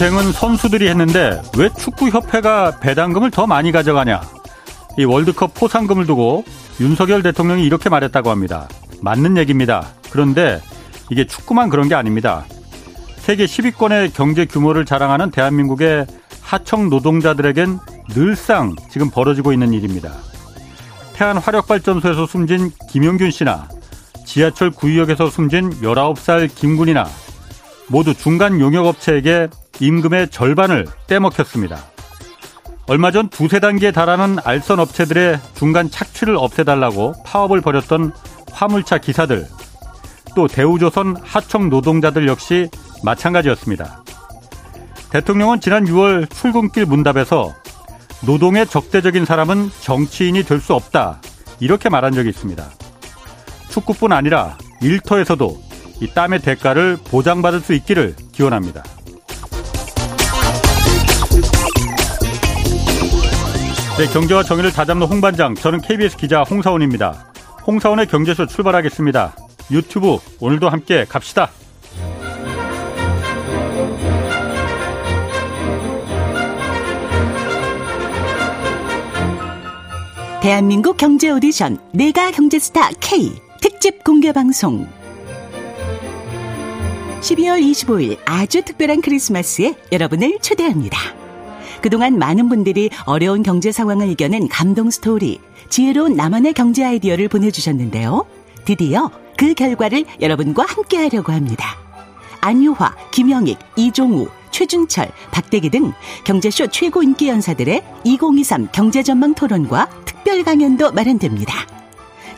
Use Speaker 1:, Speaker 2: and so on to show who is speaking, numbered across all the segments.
Speaker 1: 고생은 선수들이 했는데 왜 축구협회가 배당금을 더 많이 가져가냐? 이 월드컵 포상금을 두고 윤석열 대통령이 이렇게 말했다고 합니다. 맞는 얘기입니다. 그런데 이게 축구만 그런 게 아닙니다. 세계 10위권의 경제 규모를 자랑하는 대한민국의 하청 노동자들에겐 늘상 지금 벌어지고 있는 일입니다. 태안 화력발전소에서 숨진 김용균 씨나 지하철 구의역에서 숨진 19살 김군이나 모두 중간 용역업체에게 임금의 절반을 떼먹혔습니다. 얼마 전 두세 단계에 달하는 알선 업체들의 중간 착취를 없애달라고 파업을 벌였던 화물차 기사들, 또 대우조선 하청 노동자들 역시 마찬가지였습니다. 대통령은 지난 6월 출근길 문답에서 노동의 적대적인 사람은 정치인이 될 수 없다. 이렇게 말한 적이 있습니다. 축구뿐 아니라 일터에서도 이 땀의 대가를 보장받을 수 있기를 기원합니다. 네, 경제와 정의를 다잡는 홍반장, 저는 KBS 기자 홍사원입니다. 홍사원의 경제쇼 출발하겠습니다. 유튜브 오늘도 함께 갑시다.
Speaker 2: 대한민국 경제 오디션 내가 경제스타 K 특집 공개 방송 12월 25일 아주 특별한 크리스마스에 여러분을 초대합니다. 그동안 많은 분들이 어려운 경제 상황을 이겨낸 감동 스토리, 지혜로운 나만의 경제 아이디어를 보내주셨는데요. 드디어 그 결과를 여러분과 함께 하려고 합니다. 안유화, 김영익, 이종우, 최준철, 박대기 등 경제쇼 최고 인기 연사들의 2023 경제 전망 토론과 특별 강연도 마련됩니다.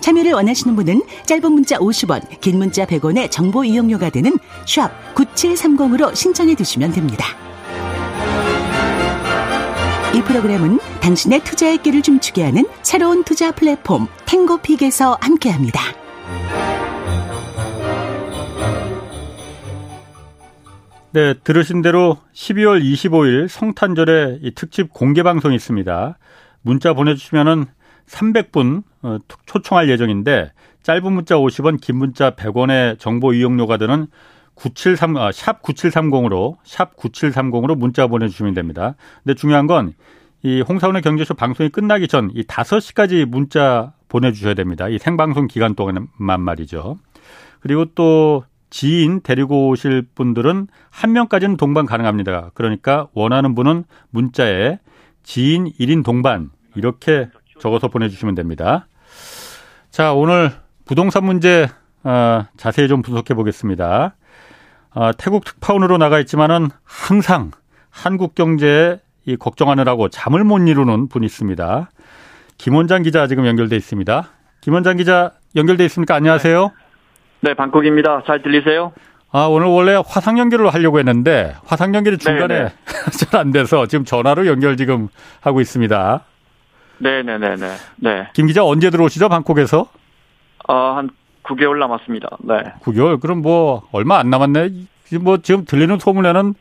Speaker 2: 참여를 원하시는 분은 짧은 문자 50원, 긴 문자 100원의 정보 이용료가 되는 샵 9730으로 신청해 주시면 됩니다. 이 프로그램은 당신의 투자의 길을 춤추게 하는 새로운 투자 플랫폼 탱고픽에서 함께합니다.
Speaker 1: 네, 들으신 대로 12월 25일 성탄절에 이 특집 공개 방송이 있습니다. 문자 보내주시면은 300분 어, 초청할 예정인데 짧은 문자 50원, 긴 문자 100원의 정보 이용료가 드는 973, 아, 샵 9730으로, 샵 9730으로 문자 보내주시면 됩니다. 근데 중요한 건 이 홍사원의 경제쇼 방송이 끝나기 전 이 5시까지 문자 보내주셔야 됩니다. 이 생방송 기간 동안만 말이죠. 그리고 또 지인 데리고 오실 분들은 한 명까지는 동반 가능합니다. 그러니까 원하는 분은 문자에 지인 1인 동반 이렇게 적어서 보내주시면 됩니다. 자, 오늘 부동산 문제 어, 자세히 좀 분석해 보겠습니다. 어, 태국 특파원으로 나가 있지만은 항상 한국 경제에 이 걱정하느라고 잠을 못 이루는 분이 있습니다. 김원장 기자 지금 연결돼 있습니다. 김원장 기자 연결돼 있습니까? 안녕하세요.
Speaker 3: 네, 방콕입니다. 잘 들리세요?
Speaker 1: 아, 오늘 원래 화상 연결을 하려고 했는데 화상 연결이 중간에 잘 안 돼서 지금 전화로 연결 지금 하고 있습니다.
Speaker 3: 네네네네. 네.
Speaker 1: 김 기자 언제 들어오시죠, 방콕에서?
Speaker 3: 어, 한 9개월 남았습니다. 네.
Speaker 1: 9개월? 그럼 뭐, 얼마 안 남았네. 뭐, 지금 들리는 소문에는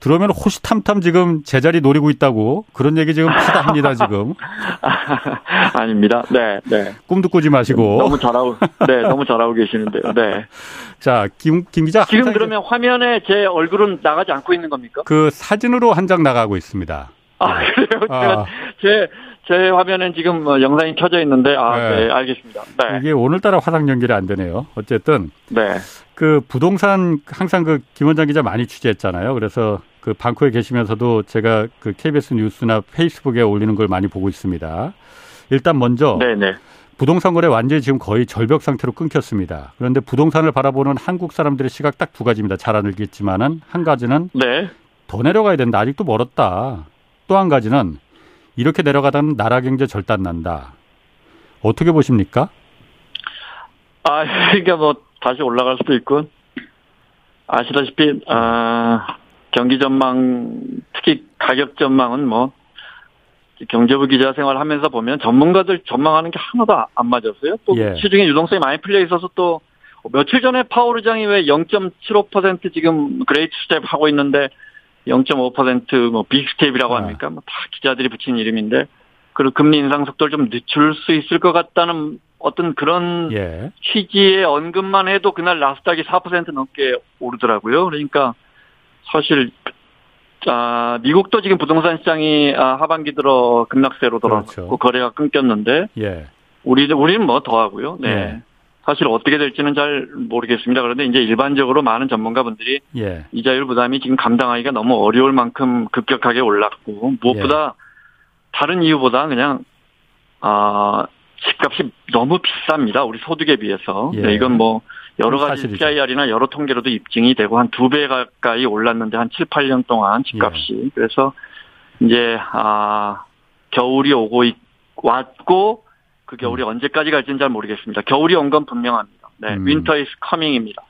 Speaker 1: 들어오면 호시탐탐 지금 제자리 노리고 있다고 그런 얘기 지금 파다합니다, 지금.
Speaker 3: 아닙니다. 네, 네.
Speaker 1: 꿈도 꾸지 마시고.
Speaker 3: 너무 잘하고, 네, 너무 잘하고 계시는데요. 네.
Speaker 1: 자, 김, 김 기자.
Speaker 3: 지금 그러면 화면에 제 얼굴은 나가지 않고 있는 겁니까?
Speaker 1: 그 사진으로 한 장 나가고 있습니다.
Speaker 3: 아, 그래요?
Speaker 1: 아.
Speaker 3: 제가 제, 제 화면엔 지금 뭐 영상이 켜져 있는데, 아, 네,
Speaker 1: 네.
Speaker 3: 알겠습니다. 네.
Speaker 1: 이게 오늘따라 화상 연결이 안 되네요. 어쨌든
Speaker 3: 네.
Speaker 1: 그 부동산 항상 그 김원장 기자 많이 취재했잖아요. 그래서 그 방콕에 계시면서도 제가 그 KBS 뉴스나 페이스북에 올리는 걸 많이 보고 있습니다. 일단 먼저
Speaker 3: 네네.
Speaker 1: 부동산 거래 완전히 지금 거의 절벽 상태로 끊겼습니다. 그런데 부동산을 바라보는 한국 사람들의 시각 딱 두 가지입니다. 잘 알겠지만은 한 가지는
Speaker 3: 네.
Speaker 1: 더 내려가야 된다. 아직도 멀었다. 또 한 가지는 이렇게 내려가다는 나라 경제 절단 난다. 어떻게 보십니까?
Speaker 3: 아, 그러니까 뭐, 다시 올라갈 수도 있고, 아시다시피, 아, 경기 전망, 특히 가격 전망은 뭐, 경제부 기자 생활 하면서 보면 전문가들 전망하는 게 하나도 안 맞았어요. 또
Speaker 1: 예.
Speaker 3: 시중에 유동성이 많이 풀려 있어서 또 며칠 전에 파월 의장이 왜 0.75% 지금 그레이트 스텝 하고 있는데 0.5%뭐 빅스텝이라고
Speaker 1: 아.
Speaker 3: 합니까? 뭐다 기자들이 붙인 이름인데 그리고 금리 인상 속도를 좀 늦출 수 있을 것 같다는 어떤 그런
Speaker 1: 예.
Speaker 3: 취지의 언급만 해도 그날 나스닥이 4% 넘게 오르더라고요. 그러니까 사실 아, 미국도 지금 부동산 시장이 아, 하반기 들어 급락세로 돌아섰고
Speaker 1: 그렇죠.
Speaker 3: 거래가 끊겼는데
Speaker 1: 예.
Speaker 3: 우리 우리는 뭐 더 하고요. 네.
Speaker 1: 네.
Speaker 3: 사실 어떻게 될지는 잘 모르겠습니다. 그런데 이제 일반적으로 많은 전문가분들이
Speaker 1: 예.
Speaker 3: 이자율 부담이 지금 감당하기가 너무 어려울 만큼 급격하게 올랐고 무엇보다
Speaker 1: 예.
Speaker 3: 다른 이유보다 그냥 아 집값이 너무 비쌉니다. 우리 소득에 비해서.
Speaker 1: 예.
Speaker 3: 네, 이건 뭐 여러 가지
Speaker 1: 사실이죠.
Speaker 3: PIR이나 여러 통계로도 입증이 되고 한 두 배 가까이 올랐는데 한 7, 8년 동안 집값이.
Speaker 1: 예.
Speaker 3: 그래서 이제 아 겨울이 오고 있, 왔고 그 겨울이 언제까지 갈지는 잘 모르겠습니다. 겨울이 온 건 분명합니다. 네,
Speaker 1: 음.
Speaker 3: Winter is coming입니다.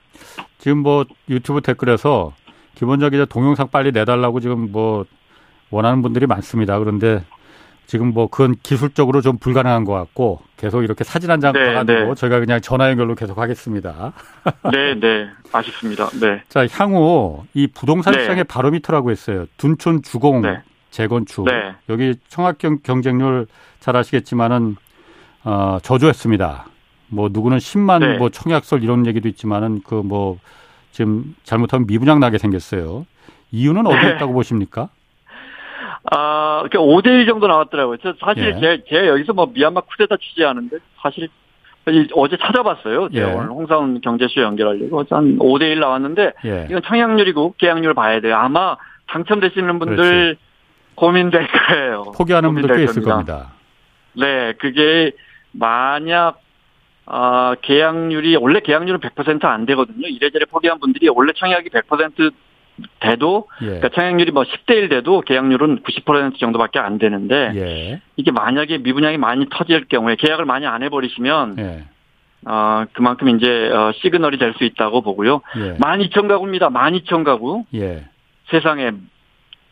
Speaker 1: 지금 뭐 유튜브 댓글에서 기본적인 동영상 빨리 내달라고 지금 뭐 원하는 분들이 많습니다. 그런데 지금 뭐 그건 기술적으로 좀 불가능한 것 같고 계속 이렇게 사진 한장
Speaker 3: 네,
Speaker 1: 가가지고
Speaker 3: 네.
Speaker 1: 저희가 그냥 전화 연결로 계속 하겠습니다.
Speaker 3: 네, 네, 아쉽습니다. 네,
Speaker 1: 자, 향후 이 부동산
Speaker 3: 네.
Speaker 1: 시장의 바로미터라고 했어요. 둔촌 주공
Speaker 3: 네.
Speaker 1: 재건축.
Speaker 3: 네.
Speaker 1: 여기 청약 경, 경쟁률 잘 아시겠지만은 어, 저조했습니다. 뭐 누구는 10만
Speaker 3: 네.
Speaker 1: 뭐 청약설 이런 얘기도 있지만은 그 뭐 지금 잘못하면 미분양 나게 생겼어요. 이유는 어디에
Speaker 3: 네.
Speaker 1: 있다고 보십니까?
Speaker 3: 아, 이렇게 5대1 정도 나왔더라고요. 저 사실
Speaker 1: 예.
Speaker 3: 제, 제 여기서 뭐 미얀마 쿠데타 취재하는데 사실 이- 어제 찾아봤어요. 제가
Speaker 1: 예.
Speaker 3: 오늘 홍사원 경제쇼 연결하려고. 한 5대1 나왔는데
Speaker 1: 예.
Speaker 3: 이건 청약률이고 계약률 봐야 돼요. 아마 당첨되시는 분들
Speaker 1: 그렇지.
Speaker 3: 고민될 거예요.
Speaker 1: 포기하는 분들 꽤
Speaker 3: 고민될
Speaker 1: 있을 겁니다.
Speaker 3: 네, 그게 만약 아, 계약률이 원래 계약률은 100%안 되거든요. 이래저래 포기한 분들이 원래 청약이 100% 돼도
Speaker 1: 예.
Speaker 3: 그러니까 청약률이 뭐 10대 1 돼도 계약률은 90% 정도밖에 안 되는데
Speaker 1: 예.
Speaker 3: 이게 만약에 미분양이 많이 터질 경우에 계약을 많이 안 해버리시면
Speaker 1: 예.
Speaker 3: 어, 그만큼 이제 어, 시그널이 될 수 있다고 보고요.
Speaker 1: 예.
Speaker 3: 12,000가구입니다. 12,000가구.
Speaker 1: 예.
Speaker 3: 세상에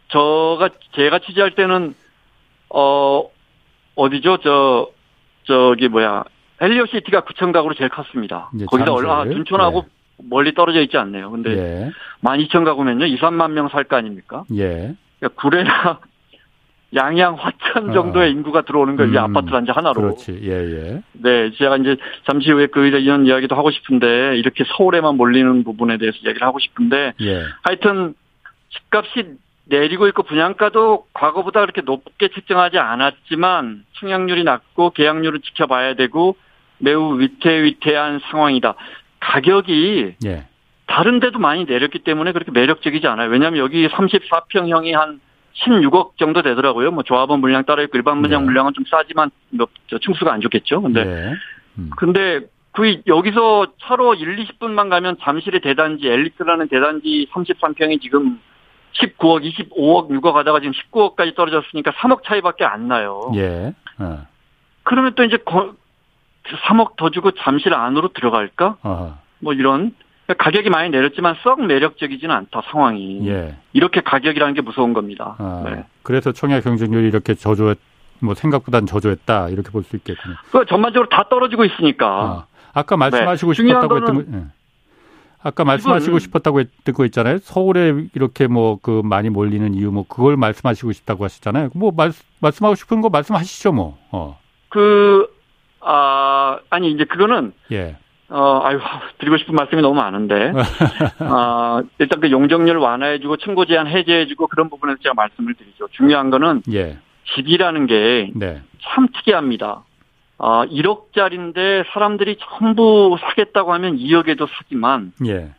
Speaker 3: 저가 제가 취재할 때는 어 어디죠? 저 저기 뭐야 헬리오 시티가 9,000가구로 제일 컸습니다. 거기다. 얼마 아, 둔촌하고 멀리 떨어져 있지 않네요. 근데
Speaker 1: 예.
Speaker 3: 12,000 가구면요 2, 3만 명 살 거 아닙니까?
Speaker 1: 예.
Speaker 3: 그러니까 구례나 양양, 화천 정도의
Speaker 1: 어.
Speaker 3: 인구가 들어오는 거예요. 이
Speaker 1: 음,
Speaker 3: 아파트 단지 하나로.
Speaker 1: 그렇지. 예, 예.
Speaker 3: 네, 제가 이제 잠시 후에 그 이런 이야기도 하고 싶은데 이렇게 서울에만 몰리는 부분에 대해서 이야기를 하고 싶은데
Speaker 1: 예.
Speaker 3: 하여튼 집값이 내리고 있고 분양가도 과거보다 그렇게 높게 책정하지 않았지만 청약률이 낮고 계약률을 지켜봐야 되고 매우 위태위태한 상황이다. 가격이
Speaker 1: 예.
Speaker 3: 다른 데도 많이 내렸기 때문에 그렇게 매력적이지 않아요. 왜냐하면 여기 34평형이 한 16억 정도 되더라고요. 뭐 조합원 물량 따라 있고 일반 분양
Speaker 1: 네.
Speaker 3: 물량은 좀 싸지만 뭐, 저 층수가 안 좋겠죠. 근데
Speaker 1: 예. 음.
Speaker 3: 근데 그 여기서 차로 1, 20분만 가면 잠실의 대단지 엘리트라는 대단지 33평이 지금 19억, 25억, 6억 하다가 지금 19억까지 떨어졌으니까 3억 차이밖에 안 나요.
Speaker 1: 예. 어.
Speaker 3: 그러면 또 이제 거, 3억 더 주고 잠실 안으로 들어갈까?
Speaker 1: 어허.
Speaker 3: 뭐 이런 가격이 많이 내렸지만 썩 매력적이지는 않다 상황이.
Speaker 1: 예.
Speaker 3: 이렇게 가격이라는 게 무서운 겁니다.
Speaker 1: 아,
Speaker 3: 네.
Speaker 1: 그래서 청약 경쟁률이 이렇게 저조했, 뭐 생각보다는 저조했다 이렇게 볼 수 있겠군요.
Speaker 3: 그 전반적으로 다 떨어지고 있으니까.
Speaker 1: 아, 아까 말씀하시고
Speaker 3: 네.
Speaker 1: 싶었다고 했던
Speaker 3: 거,
Speaker 1: 예. 아까 말씀하시고 싶었다고 거 있잖아요. 서울에 이렇게 뭐 그 많이 몰리는 이유 뭐 그걸 말씀하시고 싶다고 하셨잖아요. 뭐 말, 말씀하고 싶은 거 말씀하시죠 뭐. 어.
Speaker 3: 그, 아, 아니, 이제 그거는,
Speaker 1: 예.
Speaker 3: 어, 아유, 드리고 싶은 말씀이 너무 많은데, 아, 일단 그 용적률 완화해주고, 층고 제한 해제해주고, 그런 부분에서 제가 말씀을 드리죠. 중요한 거는
Speaker 1: 예.
Speaker 3: 집이라는 게
Speaker 1: 네.
Speaker 3: 참 특이합니다. 아, 1억짜리인데 사람들이 전부 사겠다고 하면 2억에도 사지만,
Speaker 1: 예.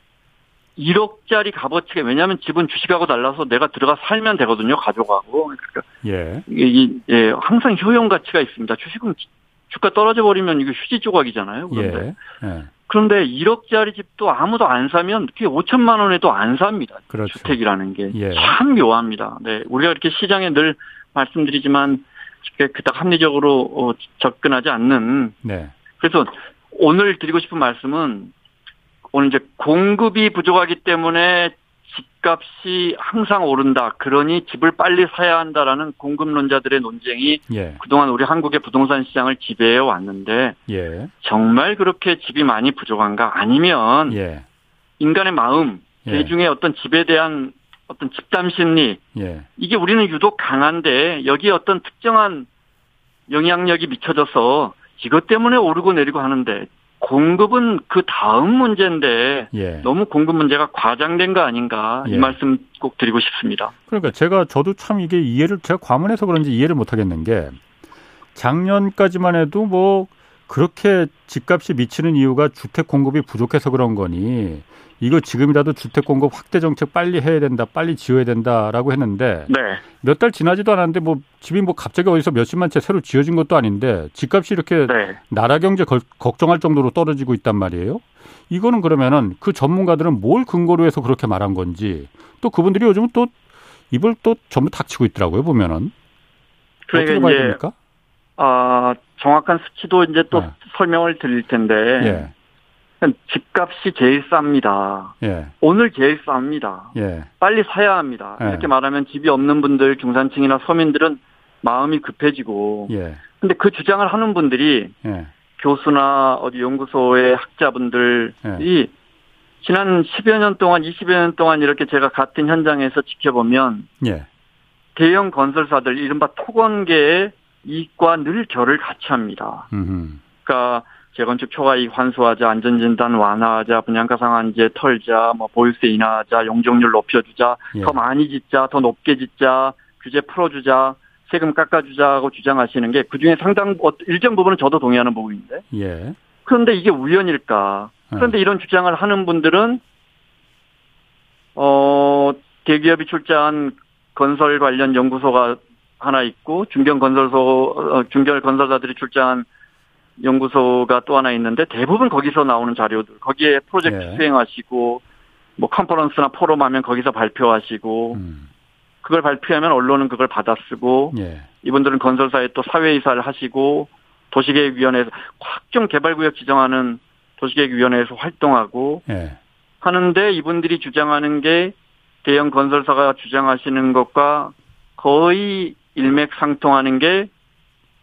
Speaker 3: 1억짜리 값어치가, 왜냐하면 집은 주식하고 달라서 내가 들어가 살면 되거든요, 가져가고. 그러니까
Speaker 1: 예.
Speaker 3: 이- 예, 항상 효용 가치가 있습니다. 주식은 주가 떨어져 버리면 이거 휴지 조각이잖아요. 그런데
Speaker 1: 예. 예.
Speaker 3: 그런데 1억짜리 집도 아무도 안 사면 그게 5천만 원에도 안 삽니다.
Speaker 1: 그렇죠.
Speaker 3: 주택이라는 게
Speaker 1: 예.
Speaker 3: 참 묘합니다. 네, 우리가 이렇게 시장에 늘 말씀드리지만 그닥 합리적으로 어, 접근하지 않는
Speaker 1: 네.
Speaker 3: 그래서 오늘 드리고 싶은 말씀은 오늘 이제 공급이 부족하기 때문에 집값이 항상 오른다. 그러니 집을 빨리 사야 한다라는 공급론자들의 논쟁이
Speaker 1: 예.
Speaker 3: 그동안 우리 한국의 부동산 시장을 지배해 왔는데
Speaker 1: 예.
Speaker 3: 정말 그렇게 집이 많이 부족한가? 아니면
Speaker 1: 예.
Speaker 3: 인간의 마음,
Speaker 1: 예.
Speaker 3: 대중의 어떤 집에 대한 어떤 집단 심리
Speaker 1: 예.
Speaker 3: 이게 우리는 유독 강한데 여기에 어떤 특정한 영향력이 미쳐져서 이것 때문에 오르고 내리고 하는데 공급은 그 다음 문제인데
Speaker 1: 예.
Speaker 3: 너무 공급 문제가 과장된 거 아닌가
Speaker 1: 예.
Speaker 3: 이 말씀 꼭 드리고 싶습니다.
Speaker 1: 그러니까 제가 저도 참 이게 이해를 제가 과문해서 그런지 이해를 못 하겠는 게 작년까지만 해도 뭐 그렇게 집값이 미치는 이유가 주택 공급이 부족해서 그런 거니 이거 지금이라도 주택 공급 확대 정책 빨리 해야 된다, 빨리 지어야 된다라고 했는데
Speaker 3: 네.
Speaker 1: 몇달 지나지도 않았는데 뭐 집이 뭐 갑자기 어디서 몇십만 채 새로 지어진 것도 아닌데 집값이 이렇게
Speaker 3: 네.
Speaker 1: 나라 경제 걸- 걱정할 정도로 떨어지고 있단 말이에요. 이거는 그러면은 그 전문가들은 뭘 근거로 해서 그렇게 말한 건지 또 그분들이 요즘은 또 입을 또 전부 닥치고 있더라고요 보면은
Speaker 3: 그러니까
Speaker 1: 어떻게 봐야 됩니까?
Speaker 3: 아, 정확한 수치도 이제 또
Speaker 1: 네.
Speaker 3: 설명을 드릴 텐데
Speaker 1: 예,
Speaker 3: 집값이 제일 쌉니다.
Speaker 1: 예,
Speaker 3: 오늘 제일 쌉니다.
Speaker 1: 예,
Speaker 3: 빨리 사야 합니다.
Speaker 1: 네.
Speaker 3: 이렇게 말하면 집이 없는 분들, 중산층이나 서민들은 마음이 급해지고.
Speaker 1: 예,
Speaker 3: 근데 그 주장을 하는 분들이
Speaker 1: 예,
Speaker 3: 교수나 어디 연구소의 학자분들이
Speaker 1: 네.
Speaker 3: 지난 10여 년 동안, 20여 년 동안 이렇게 제가 같은 현장에서 지켜보면
Speaker 1: 예,
Speaker 3: 대형 건설사들, 이른바 토건계의 이익과 늘 결을 같이 합니다.
Speaker 1: 음,
Speaker 3: 그러니까 재건축 초과이익 환수하자, 안전진단 완화하자, 분양가 상한제 털자, 뭐 보유세 인하하자, 용적률 높여주자,
Speaker 1: 예.
Speaker 3: 더 많이 짓자, 더 높게 짓자, 규제 풀어주자, 세금 깎아주자고 주장하시는 게 그중에 상당 어, 일정 부분은 저도 동의하는 부분인데
Speaker 1: 예,
Speaker 3: 그런데 이게 우연일까? 그런데 이런 주장을 하는 분들은 어 대기업이 출자한 건설 관련 연구소가 하나 있고 중견 건설소 어, 중견 건설사들이 출자한 연구소가 또 하나 있는데 대부분 거기서 나오는 자료들 거기에 프로젝트
Speaker 1: 예.
Speaker 3: 수행하시고 뭐 컨퍼런스나 포럼하면 거기서 발표하시고
Speaker 1: 음,
Speaker 3: 그걸 발표하면 언론은 그걸 받아 쓰고
Speaker 1: 예,
Speaker 3: 이분들은 건설사에 또 사회이사를 하시고 도시계획위원회에서 각종 개발구역 지정하는 도시계획위원회에서 활동하고
Speaker 1: 예,
Speaker 3: 하는데 이분들이 주장하는 게 대형 건설사가 주장하시는 것과 거의 일맥상통하는 게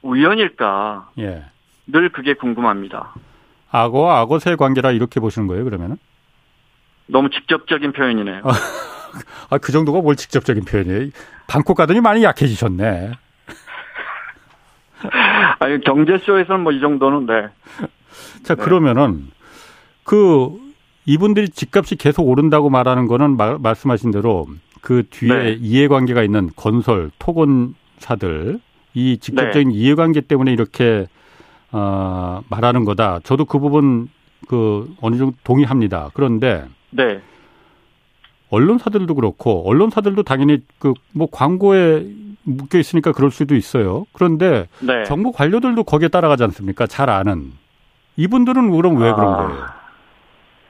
Speaker 3: 우연일까?
Speaker 1: 예.
Speaker 3: 늘 그게 궁금합니다.
Speaker 1: 악어와 악어새 관계라 이렇게 보시는 거예요 그러면은?
Speaker 3: 너무 직접적인 표현이네요.
Speaker 1: 아 그 정도가 뭘 직접적인 표현이에요? 방콕 가더니 많이 약해지셨네.
Speaker 3: 아니 경제쇼에서는 뭐 이 정도는 네.
Speaker 1: 자,
Speaker 3: 네.
Speaker 1: 그러면은 그 이분들이 집값이 계속 오른다고 말하는 거는 마- 말씀하신 대로 그 뒤에
Speaker 3: 네.
Speaker 1: 이해관계가 있는 건설 토건사들 이 직접적인
Speaker 3: 네.
Speaker 1: 이해관계 때문에 이렇게 어, 말하는 거다. 저도 그 부분 그 어느 정도 동의합니다. 그런데
Speaker 3: 네.
Speaker 1: 언론사들도 그렇고 언론사들도 당연히 그 뭐 광고에 묶여 있으니까 그럴 수도 있어요. 그런데
Speaker 3: 네.
Speaker 1: 정부 관료들도 거기에 따라가지 않습니까? 잘 아는 이분들은 그럼 왜 그런
Speaker 3: 아.
Speaker 1: 거예요?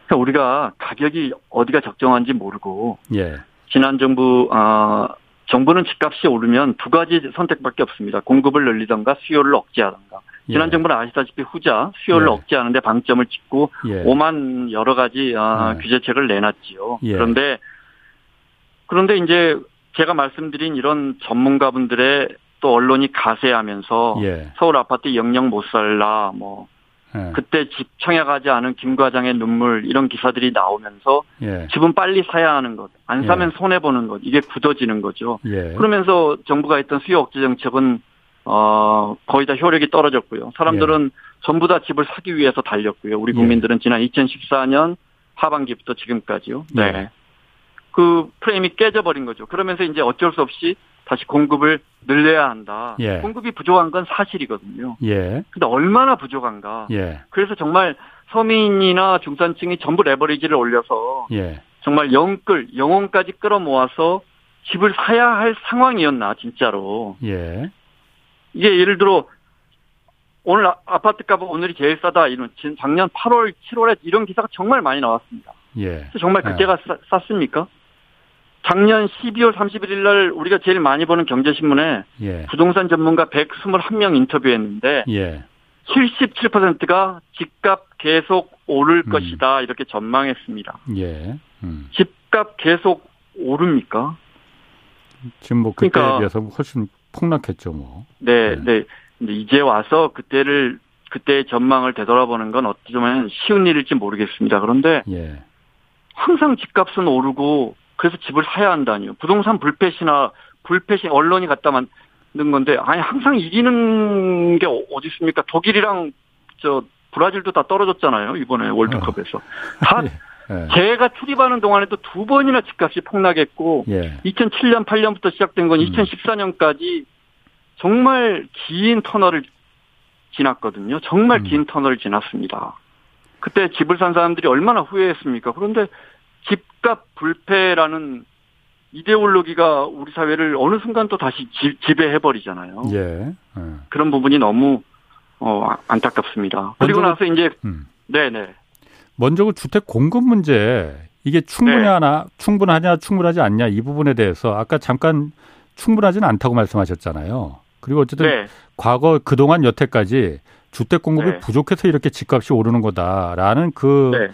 Speaker 3: 그러니까 우리가 가격이 어디가 적정한지 모르고
Speaker 1: 예,
Speaker 3: 지난 정부 아 정부는 집값이 오르면 두 가지 선택밖에 없습니다. 공급을 늘리던가 수요를 억제하던가. 지난
Speaker 1: 예.
Speaker 3: 정부는 아시다시피 후자 수요를
Speaker 1: 예.
Speaker 3: 억제하는데 방점을 찍고
Speaker 1: 예.
Speaker 3: 오만 여러 가지 아,
Speaker 1: 예.
Speaker 3: 규제책을 내놨지요.
Speaker 1: 예.
Speaker 3: 그런데 그런데 이제 제가 말씀드린 이런 전문가분들의 또 언론이 가세하면서
Speaker 1: 예.
Speaker 3: 서울 아파트 영영 못 살라 뭐
Speaker 1: 예.
Speaker 3: 그때 집 청약하지 않은 김 과장의 눈물 이런 기사들이 나오면서
Speaker 1: 예.
Speaker 3: 집은 빨리 사야 하는 것, 안
Speaker 1: 예.
Speaker 3: 사면 손해 보는 것 이게 굳어지는 거죠.
Speaker 1: 예.
Speaker 3: 그러면서 정부가 했던 수요 억제 정책은 어 거의 다 효력이 떨어졌고요. 사람들은 전부 다 집을 사기 위해서 달렸고요. 우리
Speaker 1: 예.
Speaker 3: 국민들은 지난 2014년 하반기부터 지금까지요. 네.
Speaker 1: 네.
Speaker 3: 그 프레임이 깨져버린 거죠. 그러면서 이제 어쩔 수 없이 다시 공급을 늘려야 한다.
Speaker 1: 예.
Speaker 3: 공급이 부족한 건 사실이거든요.
Speaker 1: 예.
Speaker 3: 근데 얼마나 부족한가?
Speaker 1: 예.
Speaker 3: 그래서 정말 서민이나 중산층이 전부 레버리지를 올려서
Speaker 1: 예.
Speaker 3: 정말 영끌, 영혼까지 끌어모아서 집을 사야 할 상황이었나, 진짜로.
Speaker 1: 예.
Speaker 3: 이게 예를 들어, 오늘 아- 아파트 값은 오늘이 제일 싸다, 이런, 진- 작년 8월, 7월에 이런 기사가 정말 많이 나왔습니다.
Speaker 1: 예.
Speaker 3: 정말 그때가 싸, 쌌습니까? 작년 12월 31일 날 우리가 제일 많이 보는 경제신문에
Speaker 1: 예.
Speaker 3: 부동산 전문가 121명 인터뷰했는데,
Speaker 1: 예.
Speaker 3: 77%가 집값 계속 오를
Speaker 1: 음.
Speaker 3: 것이다, 이렇게 전망했습니다.
Speaker 1: 예. 음.
Speaker 3: 집값 계속 오릅니까?
Speaker 1: 지금 뭐 그때에
Speaker 3: 그러니까-
Speaker 1: 비해서 훨씬 폭락했죠, 뭐.
Speaker 3: 네,
Speaker 1: 네.
Speaker 3: 네. 이제 와서 그때를 그때의 전망을 되돌아보는 건 어찌 보면 쉬운 일일지 모르겠습니다. 그런데
Speaker 1: 예.
Speaker 3: 항상 집값은 오르고 그래서 집을 사야 한다니요. 부동산 불패시나 불패시 언론이 갖다 만든 건데 아니 항상 이기는 게 어- 어디 있습니까? 독일이랑 저 브라질도 다 떨어졌잖아요. 이번에 월드컵에서. 다
Speaker 1: 예.
Speaker 3: 제가 출입하는 동안에도 두 번이나 집값이 폭락했고
Speaker 1: 예.
Speaker 3: 2007년 8년부터 시작된 건
Speaker 1: 음.
Speaker 3: 2014년까지 정말 긴 터널을 지났거든요. 정말
Speaker 1: 음.
Speaker 3: 긴 터널을 지났습니다. 그때 집을 산 사람들이 얼마나 후회했습니까? 그런데 집값 불패라는 이데올로기가 우리 사회를 어느 순간 또 다시 지, 지배해버리잖아요.
Speaker 1: 예. 예.
Speaker 3: 그런 부분이 너무 어, 안타깝습니다. 그리고 나서 이제
Speaker 1: 음.
Speaker 3: 네네
Speaker 1: 먼저 그 주택 공급 문제 이게 충분하나
Speaker 3: 네.
Speaker 1: 충분하냐 충분하지 않냐 이 부분에 대해서 아까 잠깐 충분하지는 않다고 말씀하셨잖아요. 그리고 어쨌든
Speaker 3: 네
Speaker 1: 과거 그동안 여태까지 주택 공급이
Speaker 3: 네.
Speaker 1: 부족해서 이렇게 집값이 오르는 거다라는 그
Speaker 3: 네.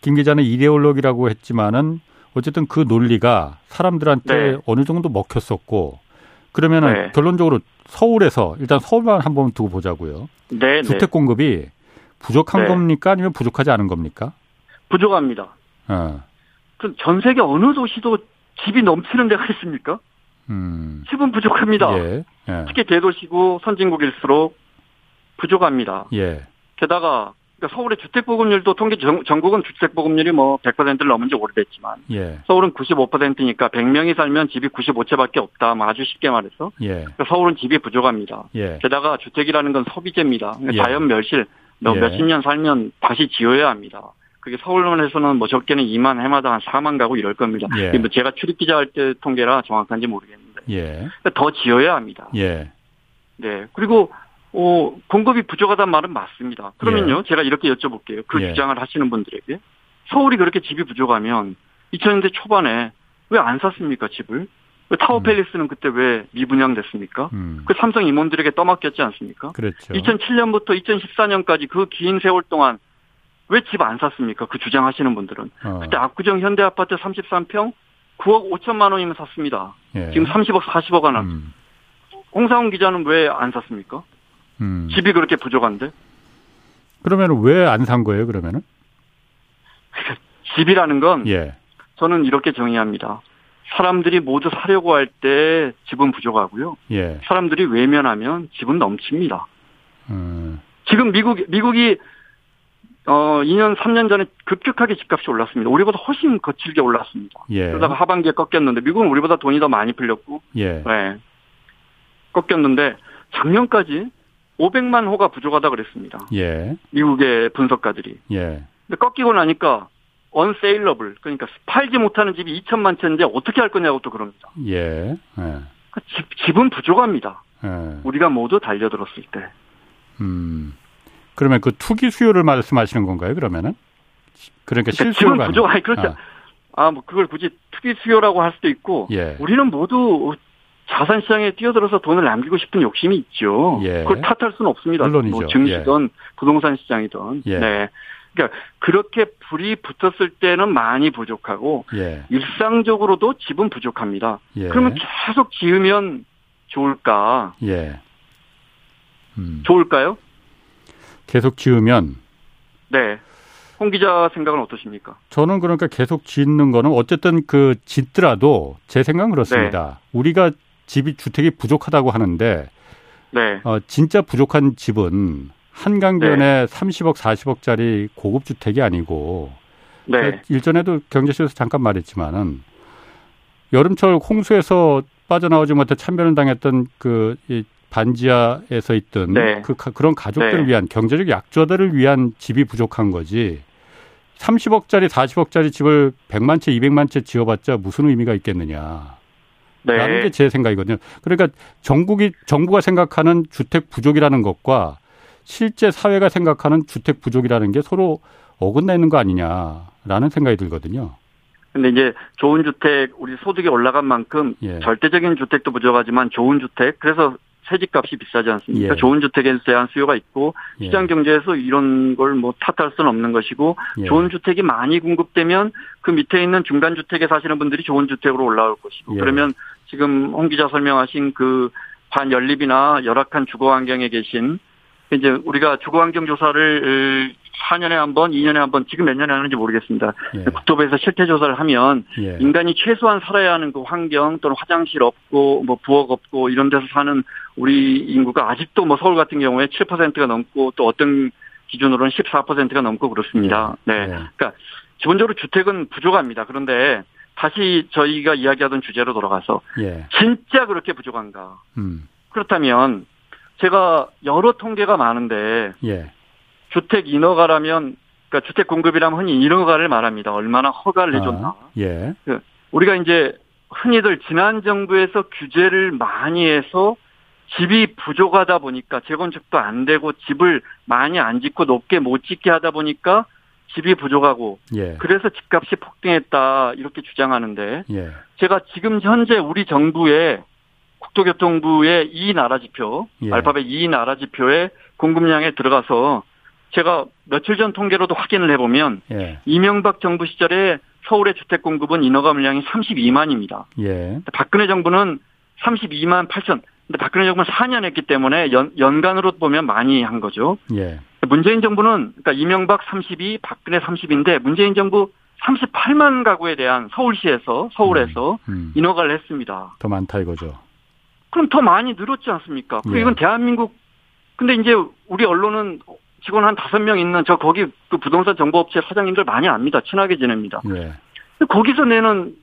Speaker 1: 김 기자는 이데올로기라고 했지만은 어쨌든 그 논리가 사람들한테
Speaker 3: 네.
Speaker 1: 어느 정도 먹혔었고 그러면은
Speaker 3: 네.
Speaker 1: 결론적으로 서울에서 일단 서울만 한번 두고 보자고요. 주택 공급이 부족한
Speaker 3: 네.
Speaker 1: 겁니까 아니면 부족하지 않은 겁니까?
Speaker 3: 부족합니다.
Speaker 1: 어.
Speaker 3: 그전 세계 어느 도시도 집이 넘치는 데가 있습니까?
Speaker 1: 음.
Speaker 3: 집은 부족합니다.
Speaker 1: 예. 예.
Speaker 3: 특히 대도시고 선진국일수록 부족합니다.
Speaker 1: 예.
Speaker 3: 게다가 그러니까 서울의 주택 보급률도 통계 전, 전국은 주택 보급률이 뭐 100%를 넘은 지 오래됐지만
Speaker 1: 예.
Speaker 3: 서울은 95%니까 100명이 살면 집이 95채밖에 없다. 뭐 아주 쉽게 말해서
Speaker 1: 예.
Speaker 3: 그러니까 서울은 집이 부족합니다.
Speaker 1: 예.
Speaker 3: 게다가 주택이라는 건 소비재입니다. 그러니까
Speaker 1: 예.
Speaker 3: 자연 멸실 몇,
Speaker 1: 예.
Speaker 3: 몇십 년 살면 다시 지어야 합니다. 그게 서울론에서는 뭐 적게는 2만 해마다 한 4만 가고 이럴 겁니다.
Speaker 1: 예.
Speaker 3: 뭐 제가 출입 기자 할 때 통계라 정확한지 모르겠는데
Speaker 1: 예.
Speaker 3: 그러니까 더 지어야 합니다.
Speaker 1: 예.
Speaker 3: 네. 그리고 어, 공급이 부족하다는 말은 맞습니다. 그러면요, 제가 이렇게 여쭤볼게요. 그
Speaker 1: 예.
Speaker 3: 주장을 하시는 분들에게 서울이 그렇게 집이 부족하면 2000년대 초반에 왜 안 샀습니까 집을? 왜 타워
Speaker 1: 음.
Speaker 3: 팰리스는 그때 왜 미분양됐습니까?
Speaker 1: 음.
Speaker 3: 그 삼성 임원들에게 떠맡겼지 않습니까?
Speaker 1: 그렇죠.
Speaker 3: 2007년부터 2014년까지 그 긴 세월 동안 왜 집 안 샀습니까? 그 주장하시는 분들은.
Speaker 1: 어.
Speaker 3: 그때 압구정 현대 아파트 33평 9억 5천만 원이면 샀습니다.
Speaker 1: 예.
Speaker 3: 지금 30억 40억 하나.
Speaker 1: 음.
Speaker 3: 홍상훈 기자는 왜 안 샀습니까?
Speaker 1: 음.
Speaker 3: 집이 그렇게 부족한데?
Speaker 1: 그러면 왜 안 산 거예요, 그러면은?
Speaker 3: 집이라는 건
Speaker 1: 예.
Speaker 3: 저는 이렇게 정의합니다. 사람들이 모두 사려고 할 때 집은 부족하고요.
Speaker 1: 예.
Speaker 3: 사람들이 외면하면 집은 넘칩니다.
Speaker 1: 음.
Speaker 3: 지금 미국 미국이 어 2년 3년 전에 급격하게 집값이 올랐습니다. 우리보다 훨씬 거칠게 올랐습니다.
Speaker 1: 예.
Speaker 3: 그러다가 하반기에 꺾였는데 미국은 우리보다 돈이 더 많이 풀렸고
Speaker 1: 예.
Speaker 3: 네. 꺾였는데 작년까지 500만 호가 부족하다 그랬습니다.
Speaker 1: 예.
Speaker 3: 미국의 분석가들이.
Speaker 1: 예.
Speaker 3: 근데 꺾이고 나니까 unsalable 그러니까 팔지 못하는 집이 2천만 채인데 어떻게 할 거냐고 또 그럽니다.
Speaker 1: 예. 예.
Speaker 3: 그러니까 집, 집은 부족합니다.
Speaker 1: 예.
Speaker 3: 우리가 모두 달려들었을 때.
Speaker 1: 음. 그러면 그 투기 수요를 말씀하시는 건가요, 그러면은? 그러니까
Speaker 3: 그러니까
Speaker 1: 실수요가
Speaker 3: 집은. 부족, 아니 그렇죠. 아, 뭐 그걸 굳이 투기 수요라고 할 수도 있고
Speaker 1: 예.
Speaker 3: 우리는 모두 자산 시장에 뛰어들어서 돈을 남기고 싶은 욕심이 있죠.
Speaker 1: 예.
Speaker 3: 그걸 탓할 수는 없습니다.
Speaker 1: 물론이죠.
Speaker 3: 뭐 증시든 부동산 시장이든.
Speaker 1: 예.
Speaker 3: 네. 그러니까 그렇게 불이 붙었을 때는 많이 부족하고
Speaker 1: 예.
Speaker 3: 일상적으로도 집은 부족합니다.
Speaker 1: 예.
Speaker 3: 그러면 계속 지으면 좋을까?
Speaker 1: 예. 음.
Speaker 3: 좋을까요?
Speaker 1: 계속 지으면
Speaker 3: 네. 홍 기자 생각은 어떠십니까?
Speaker 1: 저는 그러니까 계속 짓는 거는 어쨌든 그 짓더라도 제 생각은 그렇습니다.
Speaker 3: 네.
Speaker 1: 우리가 집이 주택이 부족하다고 하는데
Speaker 3: 네.
Speaker 1: 어, 진짜 부족한 집은 한강변에 30억, 40억짜리 고급 주택이 아니고
Speaker 3: 네.
Speaker 1: 그 일전에도 경제쇼에서 잠깐 말했지만은 여름철 홍수에서 빠져나오지 못해 참변을 당했던 그 이 반지하에서 있던
Speaker 3: 네.
Speaker 1: 그 가- 그런 가족들을
Speaker 3: 네.
Speaker 1: 위한 경제적 약자들을 위한 집이 부족한 거지. 30억짜리, 40억짜리 집을 100만 채, 200만 채 지어봤자 무슨 의미가 있겠느냐. 라는
Speaker 3: 네.
Speaker 1: 게제 생각이거든요. 그러니까 전국이 정부가 생각하는 주택 부족이라는 것과 실제 사회가 생각하는 주택 부족이라는 게 서로 어긋나 있는 거 아니냐라는 생각이 들거든요.
Speaker 3: 근데 이제 좋은 주택, 우리 소득이 올라간 만큼
Speaker 1: 예.
Speaker 3: 절대적인 주택도 부족하지만 좋은 주택, 그래서 새집값이 비싸지 않습니까?
Speaker 1: 예.
Speaker 3: 좋은 주택에 대한 수요가 있고
Speaker 1: 예.
Speaker 3: 시장 경제에서 이런 걸 뭐 탓할 수는 없는 것이고
Speaker 1: 예.
Speaker 3: 좋은 주택이 많이 공급되면 그 밑에 있는 중간 주택에 사시는 분들이 좋은 주택으로 올라올 것이고
Speaker 1: 예.
Speaker 3: 그러면 지금 홍 기자 설명하신 그 반연립이나 열악한 주거 환경에 계신 이제 우리가 주거 환경 조사를 4년에 한 번, 2년에 한 번, 지금 몇 년에 하는지 모르겠습니다.
Speaker 1: 예.
Speaker 3: 국토부에서 실태 조사를 하면
Speaker 1: 예.
Speaker 3: 인간이 최소한 살아야 하는 그 환경 또는 화장실 없고 뭐 부엌 없고 이런 데서 사는 우리 인구가 아직도 뭐 서울 같은 경우에 7%가 넘고 또 어떤 기준으로는 14%가 넘고 그렇습니다. 네. 네. 그러니까 기본적으로 주택은 부족합니다. 그런데 다시 저희가 이야기하던 주제로 돌아가서 예. 진짜 그렇게 부족한가? 음. 그렇다면 제가 여러 통계가 많은데 예. 주택 인허가라면 그러니까 주택 공급이라면 흔히 인허가를 말합니다. 얼마나 허가를 해줬나? 아, 예. 그 우리가 이제 흔히들 지난 정부에서 규제를 많이 해서 집이 부족하다 보니까 재건축도 안 되고 집을 많이 안 짓고 높게 못 짓게 하다 보니까 집이 부족하고 예. 그래서 집값이 폭등했다 이렇게 주장하는데 예. 제가 지금 현재 우리 정부의 국토교통부의 이 나라 지표 예. 알파벳 이 나라 지표의 공급량에 들어가서 제가 며칠 전 통계로도 확인을 해보면 예. 이명박 정부 시절에 서울의 주택 공급은 인허가 물량이 32만입니다. 예. 박근혜 정부는 32만 8천. 근데 박근혜 정부는 4년 했기 때문에 연, 연간으로 보면 많이 한 거죠. 예. 문재인 정부는 그러니까 이명박 32, 박근혜 30인데 문재인 정부 38만 가구에 대한 서울시에서 서울에서 음, 음. 인허가를 했습니다.
Speaker 1: 더 많다 이거죠.
Speaker 3: 그럼 더 많이 늘었지 않습니까? 그리고 예. 이건 대한민국 근데 이제 우리 언론은 직원 한 다섯 명 있는 저 거기 그 부동산 정보업체 사장님들 많이 압니다. 친하게 지냅니다. 네. 거기서 내는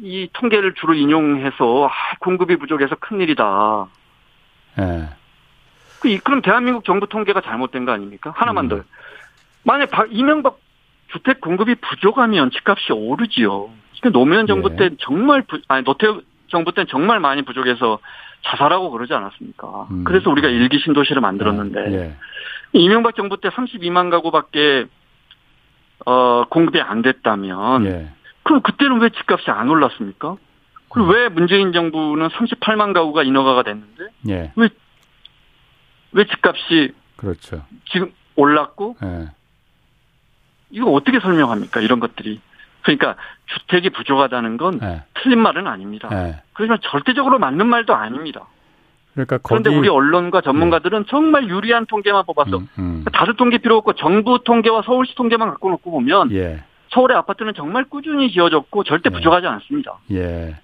Speaker 3: 이 통계를 주로 인용해서 아, 공급이 부족해서 큰일이다. 네. 그, 그럼 대한민국 정부 통계가 잘못된 거 아닙니까? 하나만 음. 더. 만약 이명박 주택 공급이 부족하면 집값이 오르지요. 노무현 정부 네. 때 정말 부, 아니 노태우 정부 때 정말 많이 부족해서 자살하고 그러지 않았습니까? 음. 그래서 우리가 일기 신도시를 만들었는데 네. 이명박 정부 때 32만 가구밖에 어 공급이 안 됐다면 예. 그럼 그때는 왜 집값이 안 올랐습니까? 그리고 음. 왜 문재인 정부는 38만 가구가 인허가가 됐는데 예. 왜, 왜 집값이
Speaker 1: 그렇죠.
Speaker 3: 지금 올랐고 예. 이거 어떻게 설명합니까? 이런 것들이. 그러니까 주택이 부족하다는 건 예. 틀린 말은 아닙니다. 예. 그렇지만 절대적으로 맞는 말도 아닙니다. 그러니까 그런데 우리 언론과 전문가들은 음. 정말 유리한 통계만 뽑아서 음, 음. 다른 통계 필요 없고 정부 통계와 서울시 통계만 갖고 놓고 보면 예. 서울의 아파트는 정말 꾸준히 지어졌고 절대 예. 부족하지 않습니다.
Speaker 1: 예.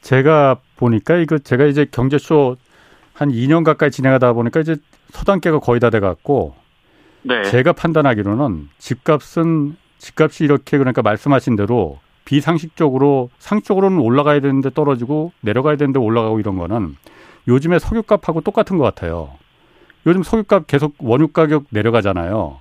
Speaker 1: 제가 보니까 이거 제가 이제 경제쇼 한 2년 가까이 진행하다 보니까 이제 서단계가 거의 다 돼갖고 네. 제가 판단하기로는 집값은 집값이 이렇게 그러니까 말씀하신 대로 비상식적으로 상식적으로는 올라가야 되는데 떨어지고 내려가야 되는데 올라가고 이런 거는 요즘에 석유값하고 똑같은 것 같아요. 요즘 석유값 계속 원유 가격 내려가잖아요.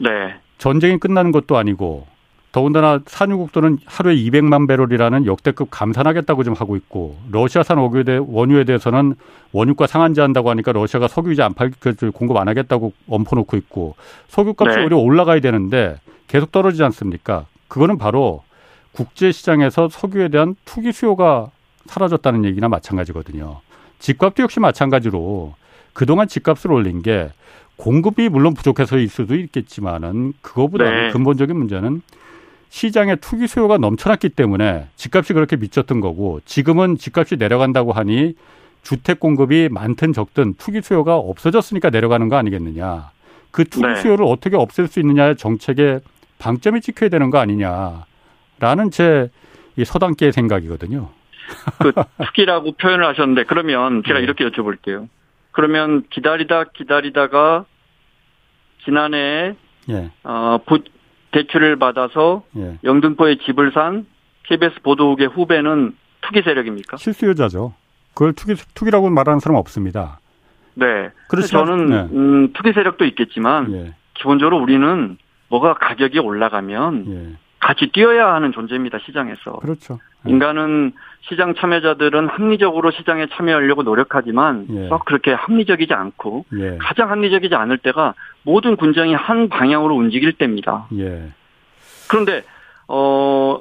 Speaker 1: 네. 전쟁이 끝나는 것도 아니고 더군다나 산유국들은 하루에 200만 배럴이라는 역대급 감산하겠다고 좀 하고 있고 러시아산 원유에 대해서는 원유가 상한제한다고 하니까 러시아가 석유 이제 안 팔, 그 공급 안 하겠다고 엄포놓고 있고 석유값이 네. 오히려 올라가야 되는데 계속 떨어지지 않습니까? 그거는 바로 국제 시장에서 석유에 대한 투기 수요가 사라졌다는 얘기나 마찬가지거든요. 집값도 역시 마찬가지로 그동안 집값을 올린 게 공급이 물론 부족해서일 수도 있겠지만은 그거보다는 네. 근본적인 문제는 시장에 투기 수요가 넘쳐났기 때문에 집값이 그렇게 미쳤던 거고 지금은 집값이 내려간다고 하니 주택 공급이 많든 적든 투기 수요가 없어졌으니까 내려가는 거 아니겠느냐. 그 투기 네. 수요를 어떻게 없앨 수 있느냐의 정책에 방점이 찍혀야 되는 거 아니냐라는 제 이 서당계의 생각이거든요.
Speaker 3: 그 투기라고 표현을 하셨는데 그러면 제가 네. 이렇게 여쭤볼게요. 그러면 기다리다 기다리다가 지난해 예. 어, 부, 대출을 받아서 예. 영등포에 집을 산 KBS 보도국의 후배는 투기 세력입니까?
Speaker 1: 실수요자죠. 그걸 투기 투기라고 말하는 사람 없습니다.
Speaker 3: 네. 그래서 저는 네. 음, 투기 세력도 있겠지만 예. 기본적으로 우리는 뭐가 가격이 올라가면 예. 같이 뛰어야 하는 존재입니다 시장에서.
Speaker 1: 그렇죠.
Speaker 3: 예. 인간은 시장 참여자들은 합리적으로 시장에 참여하려고 노력하지만 예. 썩 그렇게 합리적이지 않고 예. 가장 합리적이지 않을 때가 모든 군정이 한 방향으로 움직일 때입니다. 예. 그런데 어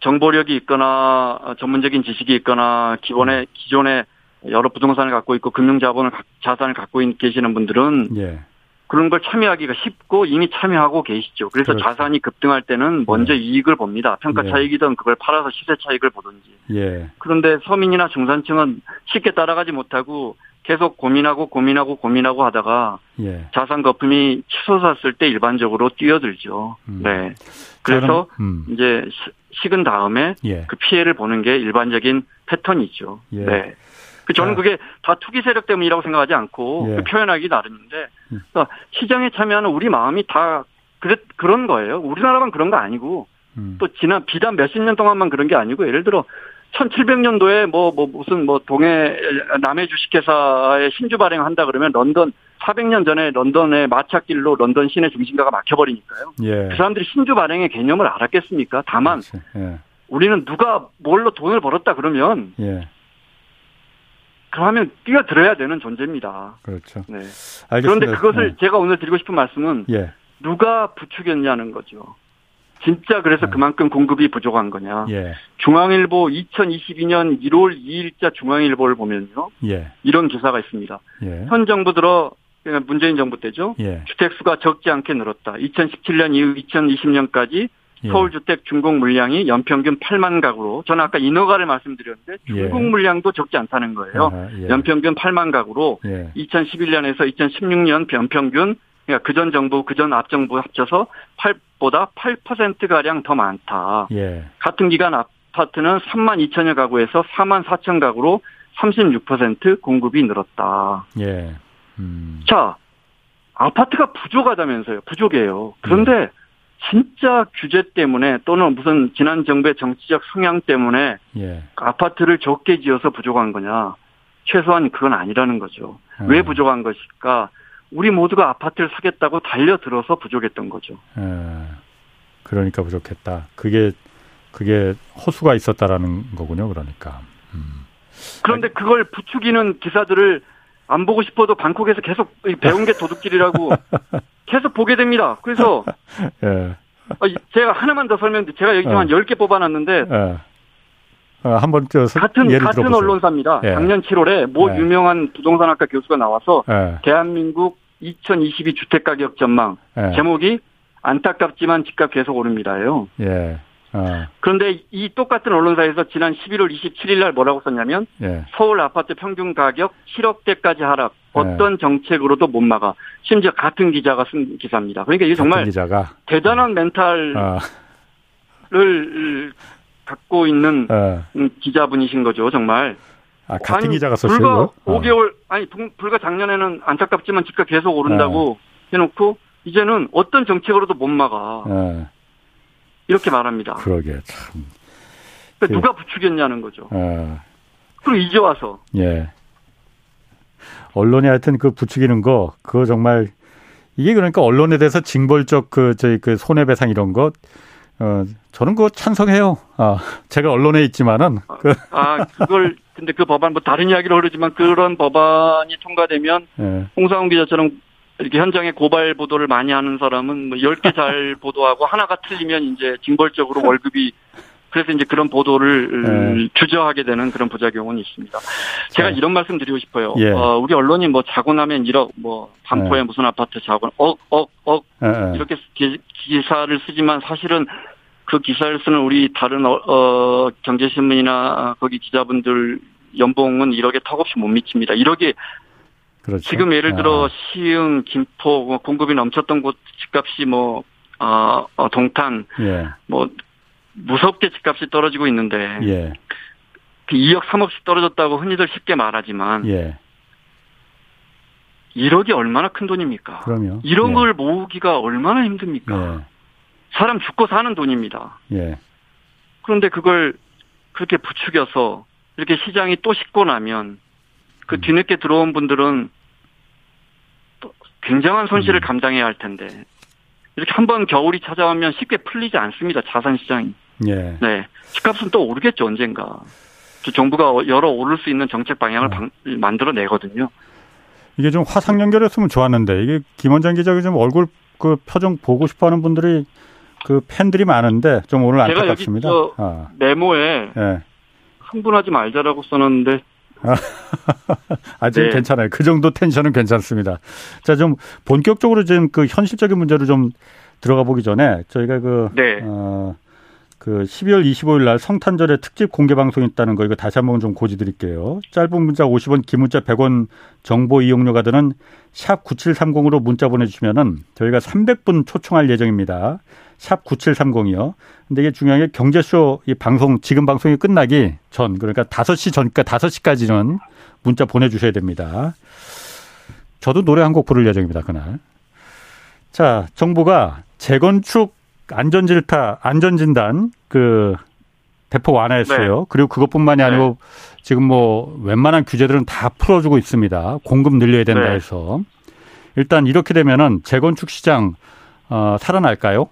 Speaker 3: 정보력이 있거나 전문적인 지식이 있거나 기본에 기존에 여러 부동산을 갖고 있고 금융 자본을 자산을 갖고 계시는 분들은 예. 그런 걸 참여하기가 쉽고 이미 참여하고 계시죠. 그래서 그렇죠. 자산이 급등할 때는 먼저 네. 이익을 봅니다. 평가 네. 차익이든 그걸 팔아서 시세 차익을 보든지. 예. 그런데 서민이나 중산층은 쉽게 따라가지 못하고 계속 고민하고 고민하고 고민하고 하다가 예. 자산 거품이 치솟았을 때 일반적으로 뛰어들죠. 음. 네. 그래서 음. 이제 식은 다음에 예. 그 피해를 보는 게 일반적인 패턴이죠. 예. 네. 저는 그게 다 투기 세력 때문이라고 생각하지 않고
Speaker 1: 예.
Speaker 3: 그 표현하기 나름인데
Speaker 1: 음.
Speaker 3: 그러니까 시장에 참여하는 우리 마음이 다 그랬, 그런 거예요. 우리나라만 그런 거 아니고
Speaker 1: 음.
Speaker 3: 또 지난 비단 몇십 년 동안만 그런 게 아니고 예를 들어 1700년도에 뭐, 뭐, 무슨 뭐, 동해, 남해 주식회사에 신주 발행한다 그러면 런던, 400년 전에 런던의 마차길로 런던 시내 중심가가 막혀버리니까요.
Speaker 1: 예.
Speaker 3: 그 사람들이 신주 발행의 개념을 알았겠습니까? 다만.
Speaker 1: 예.
Speaker 3: 우리는 누가 뭘로 돈을 벌었다 그러면,
Speaker 1: 예.
Speaker 3: 그러면 뛰어들어야 되는 존재입니다.
Speaker 1: 그렇죠.
Speaker 3: 네.
Speaker 1: 알겠습니다.
Speaker 3: 그런데 그것을 제가 오늘 드리고 싶은 말씀은,
Speaker 1: 예.
Speaker 3: 누가 부추겼냐는 거죠. 진짜 그래서 그만큼 공급이 부족한 거냐.
Speaker 1: 예.
Speaker 3: 중앙일보 2022년 1월 2일자 중앙일보를 보면요.
Speaker 1: 예.
Speaker 3: 이런 기사가 있습니다.
Speaker 1: 예.
Speaker 3: 현 정부 들어 그러니까 문재인 정부 때죠.
Speaker 1: 예.
Speaker 3: 주택 수가 적지 않게 늘었다. 2017년 이후 2020년까지
Speaker 1: 예.
Speaker 3: 서울 주택 준공 물량이 연평균 8만 가구로 저는 아까 인허가를 말씀드렸는데
Speaker 1: 예.
Speaker 3: 물량도 적지 않다는 거예요.
Speaker 1: 아하, 예.
Speaker 3: 연평균 8만 가구로
Speaker 1: 예.
Speaker 3: 2011년에서 2016년 연평균 그러니까 그 전 정부 그 전 앞 정부 합쳐서 8보다 8% 가량 더 많다.
Speaker 1: 예.
Speaker 3: 같은 기간 아파트는 3만 2천여 가구에서 4만 4천 가구로 36% 공급이 늘었다.
Speaker 1: 예. 음.
Speaker 3: 자, 아파트가 부족하다면서요. 부족해요. 그런데 진짜 규제 때문에 또는 무슨 지난 정부의 정치적 성향 때문에
Speaker 1: 예.
Speaker 3: 아파트를 적게 지어서 부족한 거냐? 최소한 그건 아니라는 거죠.
Speaker 1: 음.
Speaker 3: 왜 부족한 것일까? 우리 모두가 아파트를 사겠다고 달려들어서 부족했던 거죠.
Speaker 1: 예. 그러니까 부족했다. 그게 그게 허수가 있었다라는 거군요. 그러니까. 음.
Speaker 3: 그런데 그걸 부추기는 기사들을 안 보고 싶어도 방콕에서 계속 배운 게 도둑질이라고 계속 보게 됩니다. 그래서
Speaker 1: 예.
Speaker 3: 어, 제가 하나만 더 설명드려 제가 여기 지금
Speaker 1: 어.
Speaker 3: 한 10개 뽑아놨는데
Speaker 1: 예. 어, 한번
Speaker 3: 같은
Speaker 1: 예를
Speaker 3: 같은
Speaker 1: 들어보세요.
Speaker 3: 언론사입니다.
Speaker 1: 예.
Speaker 3: 작년 7월에 모
Speaker 1: 예.
Speaker 3: 유명한 부동산학과 교수가 나와서
Speaker 1: 예.
Speaker 3: 대한민국 2022 주택 가격 전망
Speaker 1: 예.
Speaker 3: 제목이 안타깝지만 집값 계속 오릅니다예요.
Speaker 1: 예. 어.
Speaker 3: 그런데 이 똑같은 언론사에서 지난 11월 27일 날 뭐라고 썼냐면
Speaker 1: 예.
Speaker 3: 서울 아파트 평균 가격 7억대까지 하락.
Speaker 1: 네.
Speaker 3: 어떤 정책으로도 못 막아. 심지어 같은 기자가 쓴 기사입니다. 그러니까 이게 정말
Speaker 1: 기자가
Speaker 3: 대단한 멘탈을
Speaker 1: 아,
Speaker 3: 갖고 있는
Speaker 1: 어.
Speaker 3: 음, 기자분이신 거죠, 정말.
Speaker 1: 아 같은
Speaker 3: 아니,
Speaker 1: 기자가 썼어요.
Speaker 3: 불과?
Speaker 1: 어.
Speaker 3: 5개월, 아니, 불- 불과 작년에는 안타깝지만 집값 계속 오른다고
Speaker 1: 네.
Speaker 3: 해놓고, 이제는 어떤 정책으로도 못 막아.
Speaker 1: 예.
Speaker 3: 이렇게 말합니다.
Speaker 1: 그러게 참.
Speaker 3: 그러니까
Speaker 1: 그-
Speaker 3: 누가 부추겼냐는 거죠.
Speaker 1: 어.
Speaker 3: 그리고 이제 와서.
Speaker 1: 예. 언론이 하여튼 그 부추기는 거 그거 정말 이게 그러니까 언론에 대해서 징벌적 그 저희 그 손해배상 이런 거 어, 저는 그거 찬성해요. 아, 제가 언론에 있지만은 그
Speaker 3: 아, 그걸, 근데 그 법안, 뭐 다른 이야기로 흐르지만 그런 법안이 통과되면
Speaker 1: 예.
Speaker 3: 홍상훈 기자처럼 이렇게 현장에 고발 보도를 많이 하는 사람은 뭐 10개 잘 보도하고 하나가 틀리면 이제 징벌적으로 월급이 그래서 이제 그런 보도를
Speaker 1: 네.
Speaker 3: 주저하게 되는 그런 부작용은 있습니다. 제가
Speaker 1: 자.
Speaker 3: 이런 말씀 드리고 싶어요.
Speaker 1: 예.
Speaker 3: 어, 우리 언론이 뭐 자고 나면 1억, 뭐 반포에
Speaker 1: 네.
Speaker 3: 무슨 아파트 자고, 억, 억, 억
Speaker 1: 예, 예.
Speaker 3: 이렇게 기, 기사를 쓰지만 사실은 그 기사를 쓰는 우리 다른 어, 어, 경제신문이나 거기 기자분들 연봉은 1억에 턱없이 못 미칩니다. 1억이
Speaker 1: 그렇죠.
Speaker 3: 지금 예를 들어
Speaker 1: 아,
Speaker 3: 시흥, 김포 뭐 공급이 넘쳤던 곳 집값이 뭐 어, 어, 동탄
Speaker 1: 예.
Speaker 3: 뭐 무섭게 집값이 떨어지고 있는데
Speaker 1: 예.
Speaker 3: 그 2억 3억씩 떨어졌다고 흔히들 쉽게 말하지만
Speaker 1: 예.
Speaker 3: 1억이 얼마나 큰 돈입니까?
Speaker 1: 그럼요.
Speaker 3: 이런
Speaker 1: 예.
Speaker 3: 걸 모으기가 얼마나 힘듭니까? 사람 죽고 사는 돈입니다.
Speaker 1: 예. 예.
Speaker 3: 그런데 그걸 그렇게 부추겨서 이렇게 시장이 또 식고 나면 그
Speaker 1: 음.
Speaker 3: 뒤늦게 들어온 분들은 또 굉장한 손실을
Speaker 1: 음.
Speaker 3: 감당해야 할 텐데 이렇게 한번 겨울이 찾아오면 쉽게 풀리지 않습니다. 자산 시장이.
Speaker 1: 예.
Speaker 3: 네. 집값은 또 오르겠죠, 언젠가. 또 정부가 열어 오를 수 있는 정책 방향을
Speaker 1: 어.
Speaker 3: 방- 만들어내거든요.
Speaker 1: 이게 좀 화상 연결했으면 좋았는데 이게 김 원장 기자가 좀 얼굴 그 표정 보고 싶어하는 분들이 그 팬들이 많은데 좀 오늘
Speaker 3: 제가 여기
Speaker 1: 안타깝습니다.
Speaker 3: 저-
Speaker 1: 아,
Speaker 3: 메모에
Speaker 1: 예.
Speaker 3: 흥분하지 말자라고 써놨는데
Speaker 1: 아직
Speaker 3: 네.
Speaker 1: 괜찮아요. 그 정도 텐션은 괜찮습니다. 자, 좀 본격적으로 지금 그 현실적인 문제로 좀 들어가 보기 전에 저희가 그,
Speaker 3: 네.
Speaker 1: 어, 그 12월 25일 날 성탄절에 특집 공개 방송이 있다는 거 이거 다시 한번 좀 고지 드릴게요. 짧은 문자 50원, 긴 문자 100원 정보 이용료가 드는 샵 9730으로 문자 보내주시면은 저희가 300분 초청할 예정입니다. 샵 9730이요. 근데 이게 중요한 게 경제쇼 이 방송 지금 방송이 끝나기 전 그러니까 5시 전까 5시까지는 문자 보내 주셔야 됩니다. 저도 노래 한 곡 부를 예정입니다. 그날. 자, 정부가 재건축 안전질타 안전진단 그 대폭 완화했어요. 네. 그리고 그것뿐만이 아니고 네. 지금 뭐 웬만한 규제들은 다 풀어주고 있습니다. 공급 늘려야 된다 네. 해서 일단 이렇게 되면은 재건축 시장 어, 살아날까요?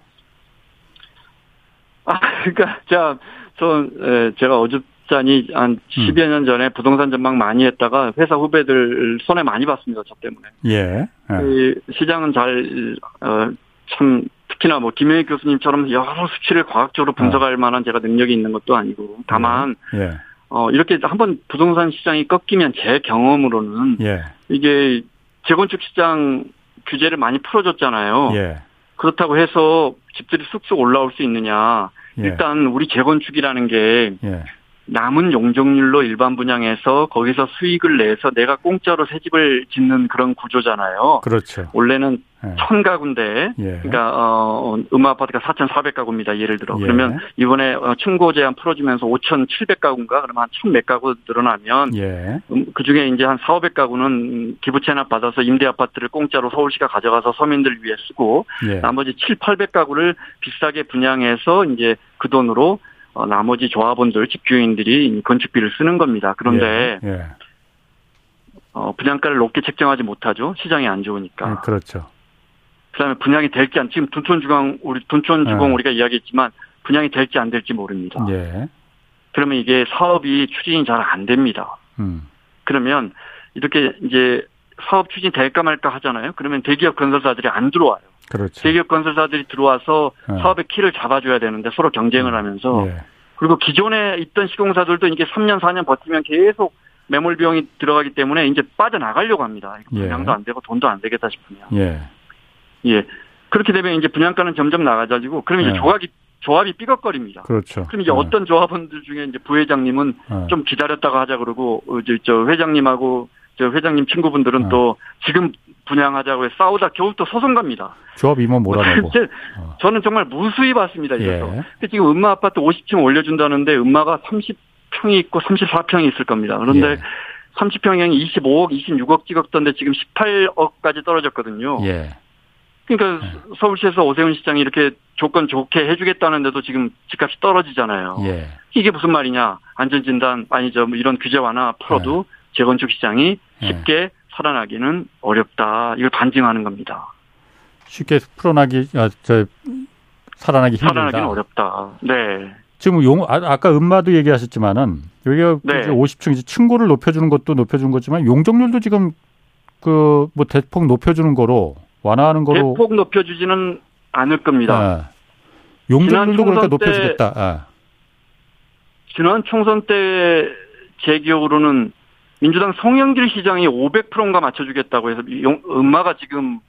Speaker 3: 아, 그러니까 자, 저 에, 제가 어줍잖이 한 10여 음. 년 전에 부동산 전망 많이 했다가 회사 후배들 손해 많이 봤습니다. 저 때문에.
Speaker 1: 예.
Speaker 3: 예. 시장은 잘 어, 참 특히나 뭐 김영희 교수님처럼 여러 수치를 과학적으로 분석할 어. 만한 제가 능력이 있는 것도 아니고 다만 예. 예. 어 이렇게 한번 부동산 시장이 꺾이면 제 경험으로는 예. 이게 재건축 시장 규제를 많이 풀어줬잖아요. 예. 그렇다고 해서 집들이 쑥쑥 올라올 수 있느냐? 예. 일단 우리 재건축이라는 게 예. 남은 용적률로 일반 분양해서 거기서 수익을 내서 내가 공짜로 새 집을 짓는 그런 구조잖아요.
Speaker 1: 그렇죠.
Speaker 3: 원래는 예. 천 가구인데, 예. 그러니까 어, 음마 아파트가 4,400 가구입니다. 예를 들어. 예. 그러면 이번에 어, 층고 제한 풀어주면서 5,700 가구인가 그러면 한천몇 가구 늘어나면 예. 음, 그 중에 이제 한 4, 500 가구는 기부 채납 받아서 임대 아파트를 공짜로 서울시가 가져가서 서민들 위해 쓰고 예. 나머지 7, 800 가구를 비싸게 분양해서 이제 그 돈으로 어, 나머지 조합원들, 집주인들이 건축비를 쓰는 겁니다. 그런데 예, 예. 어, 분양가를 높게 책정하지 못하죠. 시장이 안 좋으니까.
Speaker 1: 예, 그렇죠.
Speaker 3: 그다음에 분양이 될지 안 지금 둔촌주공 우리 둔촌주공 예. 우리가 이야기했지만 분양이 될지 안 될지 모릅니다. 예. 그러면 이게 사업이 추진이 잘 안 됩니다. 음. 그러면 이렇게 이제 사업 추진 될까 말까 하잖아요. 그러면 대기업 건설사들이 안 들어와요.
Speaker 1: 그렇죠.
Speaker 3: 대기업 건설사들이 들어와서 네. 사업의 키를 잡아줘야 되는데 서로 경쟁을 음. 하면서 예. 그리고 기존에 있던 시공사들도 이게 3년 4년 버티면 계속 매몰 비용이 들어가기 때문에 이제 빠져나가려고 합니다. 분양도 예. 안 되고 돈도 안 되겠다 싶으면. 예. 예. 그렇게 되면 이제 분양가는 점점 나가지고 그러면 이제 예. 조합이 조합이 삐걱거립니다.
Speaker 1: 그렇죠.
Speaker 3: 그럼 이제 예. 어떤 조합원들 중에 이제 부회장님은 예. 좀 기다렸다가 하자 그러고 어, 저 회장님하고 저 회장님 친구분들은 또 지금 분양하자고 해 싸우다 겨우 또 소송 갑니다.
Speaker 1: 조합 임원 몰아내고.
Speaker 3: 어. 저는 정말 무수히 봤습니다. 이래서. 예. 지금 음마 아파트 50층 올려준다는데 음마가 30평이 있고 34평이 있을 겁니다. 그런데 예. 30평형이 25억, 26억 찍었던데 지금 18억까지 떨어졌거든요. 예. 그러니까 예. 서울시에서 오세훈 시장이 이렇게 조건 좋게 해주겠다는데도 지금 집값이 떨어지잖아요. 예. 이게 무슨 말이냐? 안전진단 아니죠. 뭐 이런 규제 완화 풀어도 예. 재건축 시장이 예. 쉽게 살아나기는 어렵다. 이걸 반증하는 겁니다.
Speaker 1: 쉽게 풀어나기, 아, 저, 살아나기 힘들다.
Speaker 3: 살아나기는 어렵다. 네.
Speaker 1: 지금 용, 아, 까 음마도 얘기하셨지만은, 여기가 네. 50층, 이제 층고를 높여주는 것도 높여주는 거지만, 용적률도 지금, 그, 뭐, 대폭 높여주는 거로, 완화하는 거로.
Speaker 3: 대폭 높여주지는 않을 겁니다. 아.
Speaker 1: 용적률도 그러니까 높여주겠다. 아.
Speaker 3: 지난 총선 때 제 기억으로는 민주당 송영길 시장이 500%인가 맞춰주겠다고 해서 음마가 지금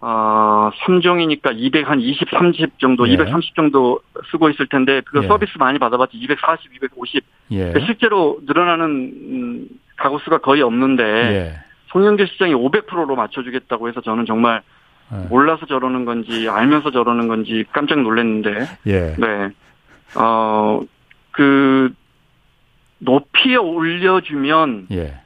Speaker 3: 어, 3종이니까 200, 한 20, 30 정도, 예. 230 정도 쓰고 있을 텐데, 그거 예. 서비스 많이 받아봤지, 240, 250. 예. 그러니까 실제로 늘어나는, 음, 가구 수가 거의 없는데, 예. 송영길 시장이 500%로 맞춰주겠다고 해서 저는 정말 예. 몰라서 저러는 건지, 알면서 저러는 건지 깜짝 놀랐는데, 예. 네. 어, 그, 높이 올려주면 예.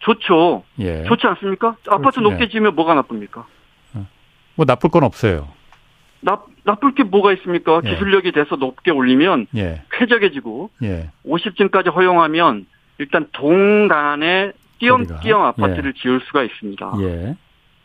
Speaker 3: 좋죠. 예. 좋지 않습니까? 아파트 그렇지. 높게 지으면 뭐가 나쁩니까?
Speaker 1: 어. 뭐 나쁠 건 없어요.
Speaker 3: 나, 나쁠 게 뭐가 있습니까? 예. 기술력이 돼서 높게 올리면 예. 쾌적해지고 예. 50층까지 허용하면 일단 동간에 띄엄띄엄 아파트를 예. 지을 수가 있습니다. 예.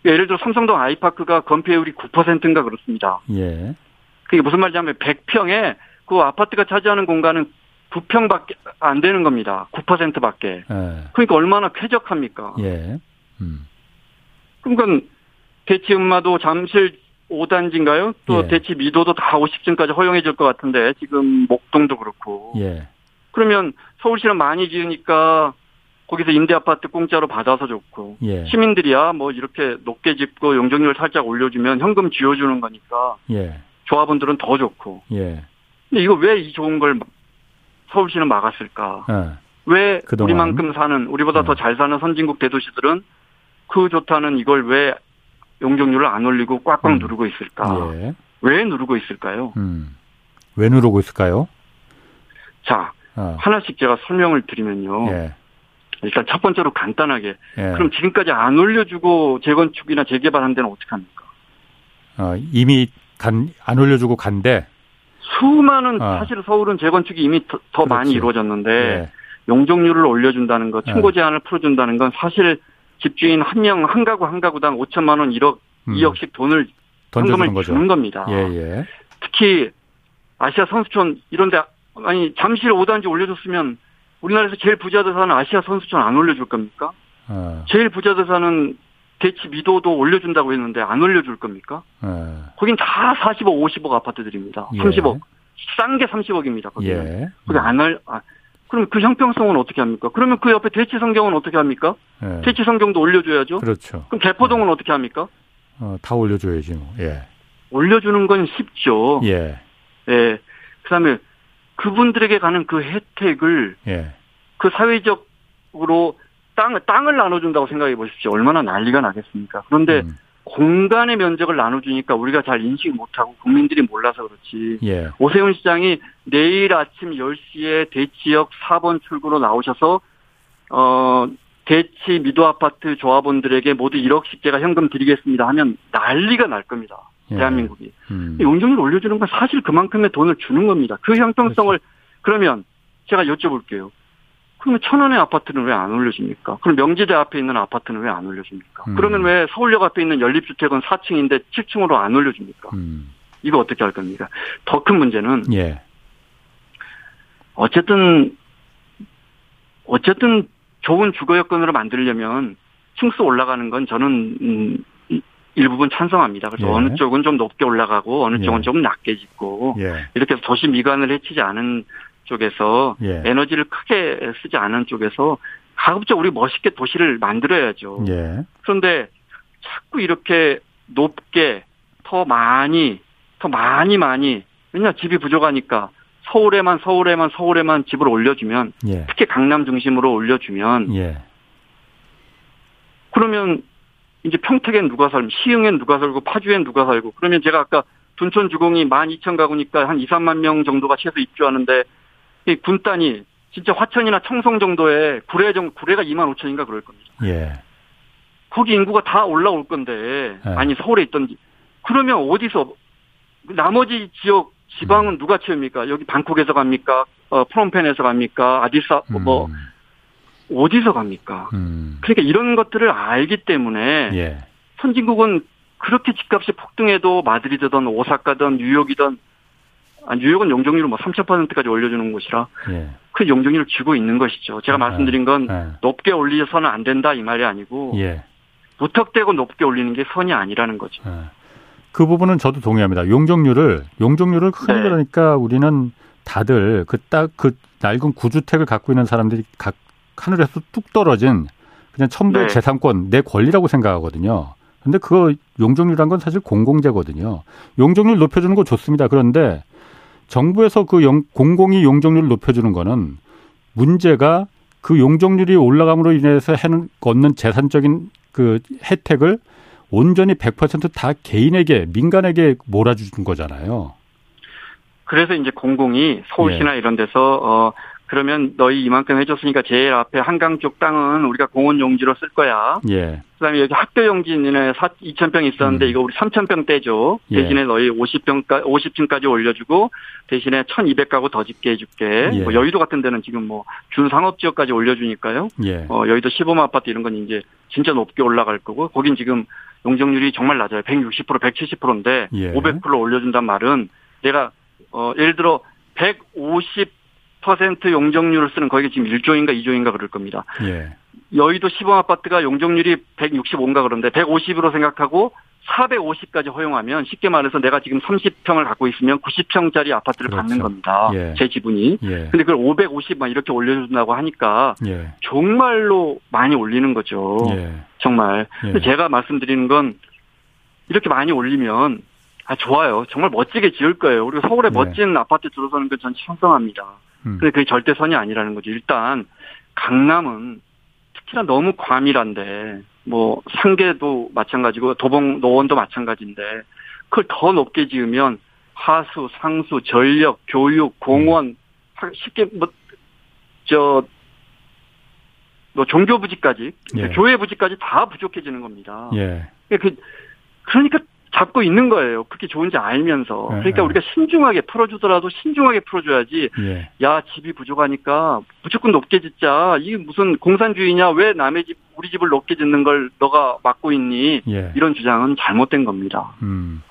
Speaker 3: 예를 들어 삼성동 아이파크가 건폐율이 9%인가 그렇습니다. 예. 그게 무슨 말이냐면 100평에 그 아파트가 차지하는 공간은 9평밖에 안 되는 겁니다. 9%밖에. 예. 그러니까 얼마나 쾌적합니까? 예. 음. 그러니까 대치 음마도 잠실 5단지인가요? 또 예. 대치 미도도 다 50층까지 허용해 줄 것 같은데 지금 목동도 그렇고. 예. 그러면 서울시는 많이 지으니까 거기서 임대 아파트 공짜로 받아서 좋고 예. 시민들이야 뭐 이렇게 높게 짓고 용적률 살짝 올려주면 현금 쥐어주는 거니까 예. 조합원들은 더 좋고. 예. 근데 이거 왜 이 좋은 걸 서울시는 막았을까? 네. 왜 그동안. 우리만큼 사는 우리보다 네. 더잘 사는 선진국 대도시들은 그 좋다는 이걸 왜 용적률을 안 올리고 꽉꽉 음. 누르고 있을까? 예. 왜 누르고 있을까요?
Speaker 1: 음. 왜 누르고 있을까요?
Speaker 3: 자, 어. 하나씩 제가 설명을 드리면요. 예. 일단 첫 번째로 간단하게. 예. 그럼 지금까지 안 올려주고 재건축이나 재개발한 데는 어떻게 합니까?
Speaker 1: 어, 이미 간, 안 올려주고 간데.
Speaker 3: 수많은, 어. 사실 서울은 재건축이 이미 더, 더 많이 이루어졌는데, 예. 용적률을 올려준다는 것, 충고 예. 제한을 풀어준다는 건 사실 집주인 한 명, 한 가구 한 가구당 5천만 원, 1억, 음. 2억씩 돈을 현금을 거죠. 주는 겁니다. 예, 예. 특히 아시아 선수촌 이런데 아니 잠실 5단지 올려줬으면 우리나라에서 제일 부자 대사는 아시아 선수촌 안 올려줄 겁니까? 어. 제일 부자 대사는 대치 미도도 올려준다고 했는데 안 올려줄 겁니까? 어. 거긴 다 40억, 50억 아파트들입니다. 예. 30억. 싼 게 30억입니다. 거기는. 예. 거기 안 할, 아, 그럼 그 형평성은 어떻게 합니까? 그러면 그 옆에 대치 성경은 어떻게 합니까? 예. 대치 성경도 올려줘야죠.
Speaker 1: 그렇죠.
Speaker 3: 그럼 개포동은 예. 어떻게 합니까?
Speaker 1: 어, 다 올려줘야지 뭐. 예.
Speaker 3: 올려주는 건 쉽죠.
Speaker 1: 예.
Speaker 3: 예. 그다음에 그분들에게 가는 그 혜택을 예. 그 사회적으로 땅 땅을 나눠준다고 생각해 보십시오. 얼마나 난리가 나겠습니까? 그런데 음. 공간의 면적을 나눠주니까 우리가 잘 인식 못하고 국민들이 몰라서 그렇지. 예. 오세훈 시장이 내일 아침 10시에 대치역 4번 출구로 나오셔서 어 대치 미도 아파트 조합원들에게 모두 1억씩 제가 현금 드리겠습니다 하면 난리가 날 겁니다. 예. 대한민국이. 음. 용적률 올려주는 건 사실 그만큼의 돈을 주는 겁니다. 그 형평성을 그렇죠. 그러면 제가 여쭤볼게요. 그러면 천원의 아파트는 왜 안 올려줍니까? 그럼 명지대 앞에 있는 아파트는 왜 안 올려줍니까? 음. 그러면 왜 서울역 앞에 있는 연립주택은 4층인데 7층으로 안 올려줍니까? 음. 이거 어떻게 할 겁니까? 더 큰 문제는 예. 어쨌든 어쨌든 좋은 주거 여건으로 만들려면 층수 올라가는 건 저는 음, 일부분 찬성합니다. 그래서 예. 어느 쪽은 좀 높게 올라가고 어느 쪽은 예. 좀 낮게 짓고 예. 이렇게 해서 도시 미관을 해치지 않은 쪽에서 예. 에너지를 크게 쓰지 않은 쪽에서 가급적 우리 멋있게 도시를 만들어야죠. 예. 그런데 자꾸 이렇게 높게 더 많이 더 많이 많이 왜냐 집이 부족하니까 서울에만 서울에만 서울에만 집을 올려주면 예. 특히 강남 중심으로 올려주면 예. 그러면 이제 평택엔 누가 살고 시흥엔 누가 살고 파주엔 누가 살고 그러면 제가 아까 둔촌 주공이 12,000가구니까 한 2, 3만 명 정도가 최소 입주하는데 이 군단이 진짜 화천이나 청송 정도에 구례 정 구례가 2만 5천인가 그럴 겁니다. 예. 거기 인구가 다 올라올 건데 예. 아니 서울에 있던지 그러면 어디서 나머지 지역 지방은 음. 누가 채웁니까? 여기 방콕에서 갑니까? 어, 프롬펜에서 갑니까? 아디사 음. 뭐 어디서 갑니까? 음. 그러니까 이런 것들을 알기 때문에 예. 선진국은 그렇게 집값이 폭등해도 마드리드든 오사카든 뉴욕이든 아, 뉴욕은 용적률을 뭐 3,000%까지 올려주는 곳이라 예. 그 용적률을 주고 있는 것이죠. 제가 아, 말씀드린 건 예. 높게 올려서는 안 된다 이 말이 아니고 예. 무턱대고 높게 올리는 게 선이 아니라는 거죠. 예.
Speaker 1: 그 부분은 저도 동의합니다. 용적률을 용적률을 크게 네. 그러니까 우리는 다들 그 딱그 그 낡은 구주택을 갖고 있는 사람들이 각 하늘에서 뚝 떨어진 그냥 첨부의 네. 재산권 내 권리라고 생각하거든요. 근데 그거 용적률이란 건 사실 공공재거든요. 용적률 높여주는 거 좋습니다. 그런데 정부에서 그 용, 공공이 용적률을 높여주는 거는 문제가 그 용적률이 올라감으로 인해서 해는 얻는 재산적인 그 혜택을 온전히 100%다 개인에게 민간에게 몰아주는 거잖아요.
Speaker 3: 그래서 이제 공공이 서울시나 예. 이런 데서 어 그러면 너희 이만큼 해줬으니까 제일 앞에 한강 쪽 땅은 우리가 공원 용지로 쓸 거야. 예. 그다음에 여기 학교 용지는 2,000평 있었는데 음. 이거 우리 3,000평 떼줘. 예. 대신에 너희 50평까 50층까지 올려주고 대신에 1,200가구 더 짓게 해줄게. 예. 뭐 여의도 같은 데는 지금 뭐 준상업 지역까지 올려주니까요. 예. 어 여의도 시범 아파트 이런 건 이제 진짜 높게 올라갈 거고 거긴 지금 용적률이 정말 낮아요. 160% 170%인데 예. 500% 올려준단 말은 내가 어 예를 들어 150 10% 용적률을 쓰는 거기 지금 1조인가 2조인가 그럴 겁니다. 예. 여의도 시범 아파트가 용적률이 165인가 그런데 150으로 생각하고 450까지 허용하면 쉽게 말해서 내가 지금 30평을 갖고 있으면 90평짜리 아파트를 그렇죠. 받는 겁니다. 예. 제 지분이. 예. 근데 그걸 550만 이렇게 올려준다고 하니까 예. 정말로 많이 올리는 거죠. 예. 정말. 예. 근데 제가 말씀드리는 건 이렇게 많이 올리면 아 좋아요. 정말 멋지게 지을 거예요. 우리가 서울에 예. 멋진 아파트 들어서는 건 전 찬성합니다. 음. 근데 그게 절대선이 아니라는 거죠. 일단 강남은 특히나 너무 과밀한데 뭐 상계도 마찬가지고 도봉 노원도 마찬가지인데 그걸 더 높게 지으면 하수, 상수, 전력, 교육, 공원, 쉽게 뭐, 저, 뭐 종교 부지까지,
Speaker 1: 예.
Speaker 3: 교회 부지까지 다 부족해지는 겁니다.
Speaker 1: 예.
Speaker 3: 그, 그러니까 잡고 있는 거예요. 그렇게 좋은지 알면서.
Speaker 1: 예,
Speaker 3: 그러니까
Speaker 1: 예.
Speaker 3: 우리가 신중하게 풀어주더라도 신중하게 풀어줘야지.
Speaker 1: 예.
Speaker 3: 야 집이 부족하니까 무조건 높게 짓자. 이게 무슨 공산주의냐? 왜 남의 집 우리 집을 높게 짓는 걸 너가 막고 있니?
Speaker 1: 예.
Speaker 3: 이런 주장은 잘못된 겁니다.
Speaker 1: 음.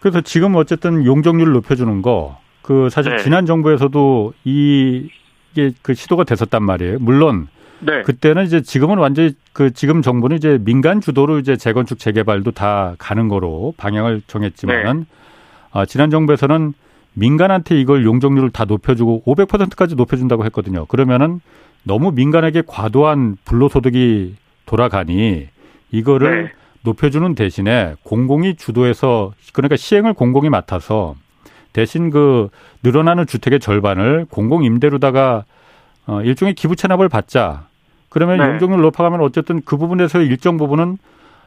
Speaker 1: 그래서 지금 어쨌든 용적률을 높여주는 거, 그 사실
Speaker 3: 네.
Speaker 1: 지난 정부에서도 이, 이게 그 시도가 됐었단 말이에요. 물론
Speaker 3: 네.
Speaker 1: 그때는 이제 지금은 완전히 그 지금 정부는 이제 민간 주도로 이제 재건축 재개발도 다 가는 거로 방향을 정했지만은
Speaker 3: 네.
Speaker 1: 아, 지난 정부에서는 민간한테 이걸 용적률을 다 높여주고 500%까지 높여준다고 했거든요. 그러면은 너무 민간에게 과도한 불로소득이 돌아가니 이거를
Speaker 3: 네.
Speaker 1: 높여주는 대신에 공공이 주도해서 그러니까 시행을 공공이 맡아서 대신 그 늘어나는 주택의 절반을 공공 임대로다가 어 일종의 기부 체납을 받자. 그러면
Speaker 3: 네.
Speaker 1: 용적률 높아가면 어쨌든 그 부분에서 일정 부분은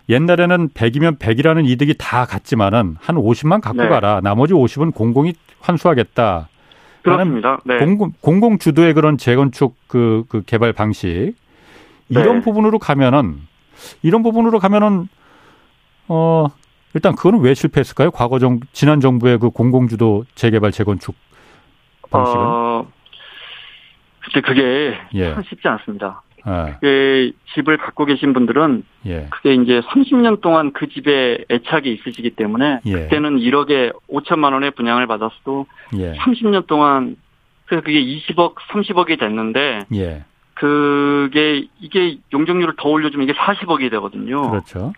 Speaker 1: 옛날에는 100이면 100이라는 이득이 다 갔지만은 한 50만 갖고
Speaker 3: 네.
Speaker 1: 가라. 나머지 50은 공공이 환수하겠다.
Speaker 3: 그렇습니다. 네.
Speaker 1: 공공, 공공 주도의 그런 재건축 그, 그 개발 방식 이런
Speaker 3: 네.
Speaker 1: 부분으로 가면은 이런 부분으로 가면은 어 일단 그거는 왜 실패했을까요? 과거 정 지난 정부의 그 공공 주도 재개발 재건축 방식은
Speaker 3: 어, 근데 그게
Speaker 1: 예.
Speaker 3: 참 쉽지 않습니다.
Speaker 1: 예,
Speaker 3: 그 집을 갖고 계신 분들은
Speaker 1: 예,
Speaker 3: 그게 이제 30년 동안 그 집에 애착이 있으시기 때문에
Speaker 1: 예.
Speaker 3: 그때는 1억에 5천만 원의 분양을 받았어도
Speaker 1: 예,
Speaker 3: 30년 동안 그래서 그게 20억, 30억이 됐는데
Speaker 1: 예,
Speaker 3: 그게 이게 용적률을 더 올려주면 이게 40억이 되거든요.
Speaker 1: 그렇죠.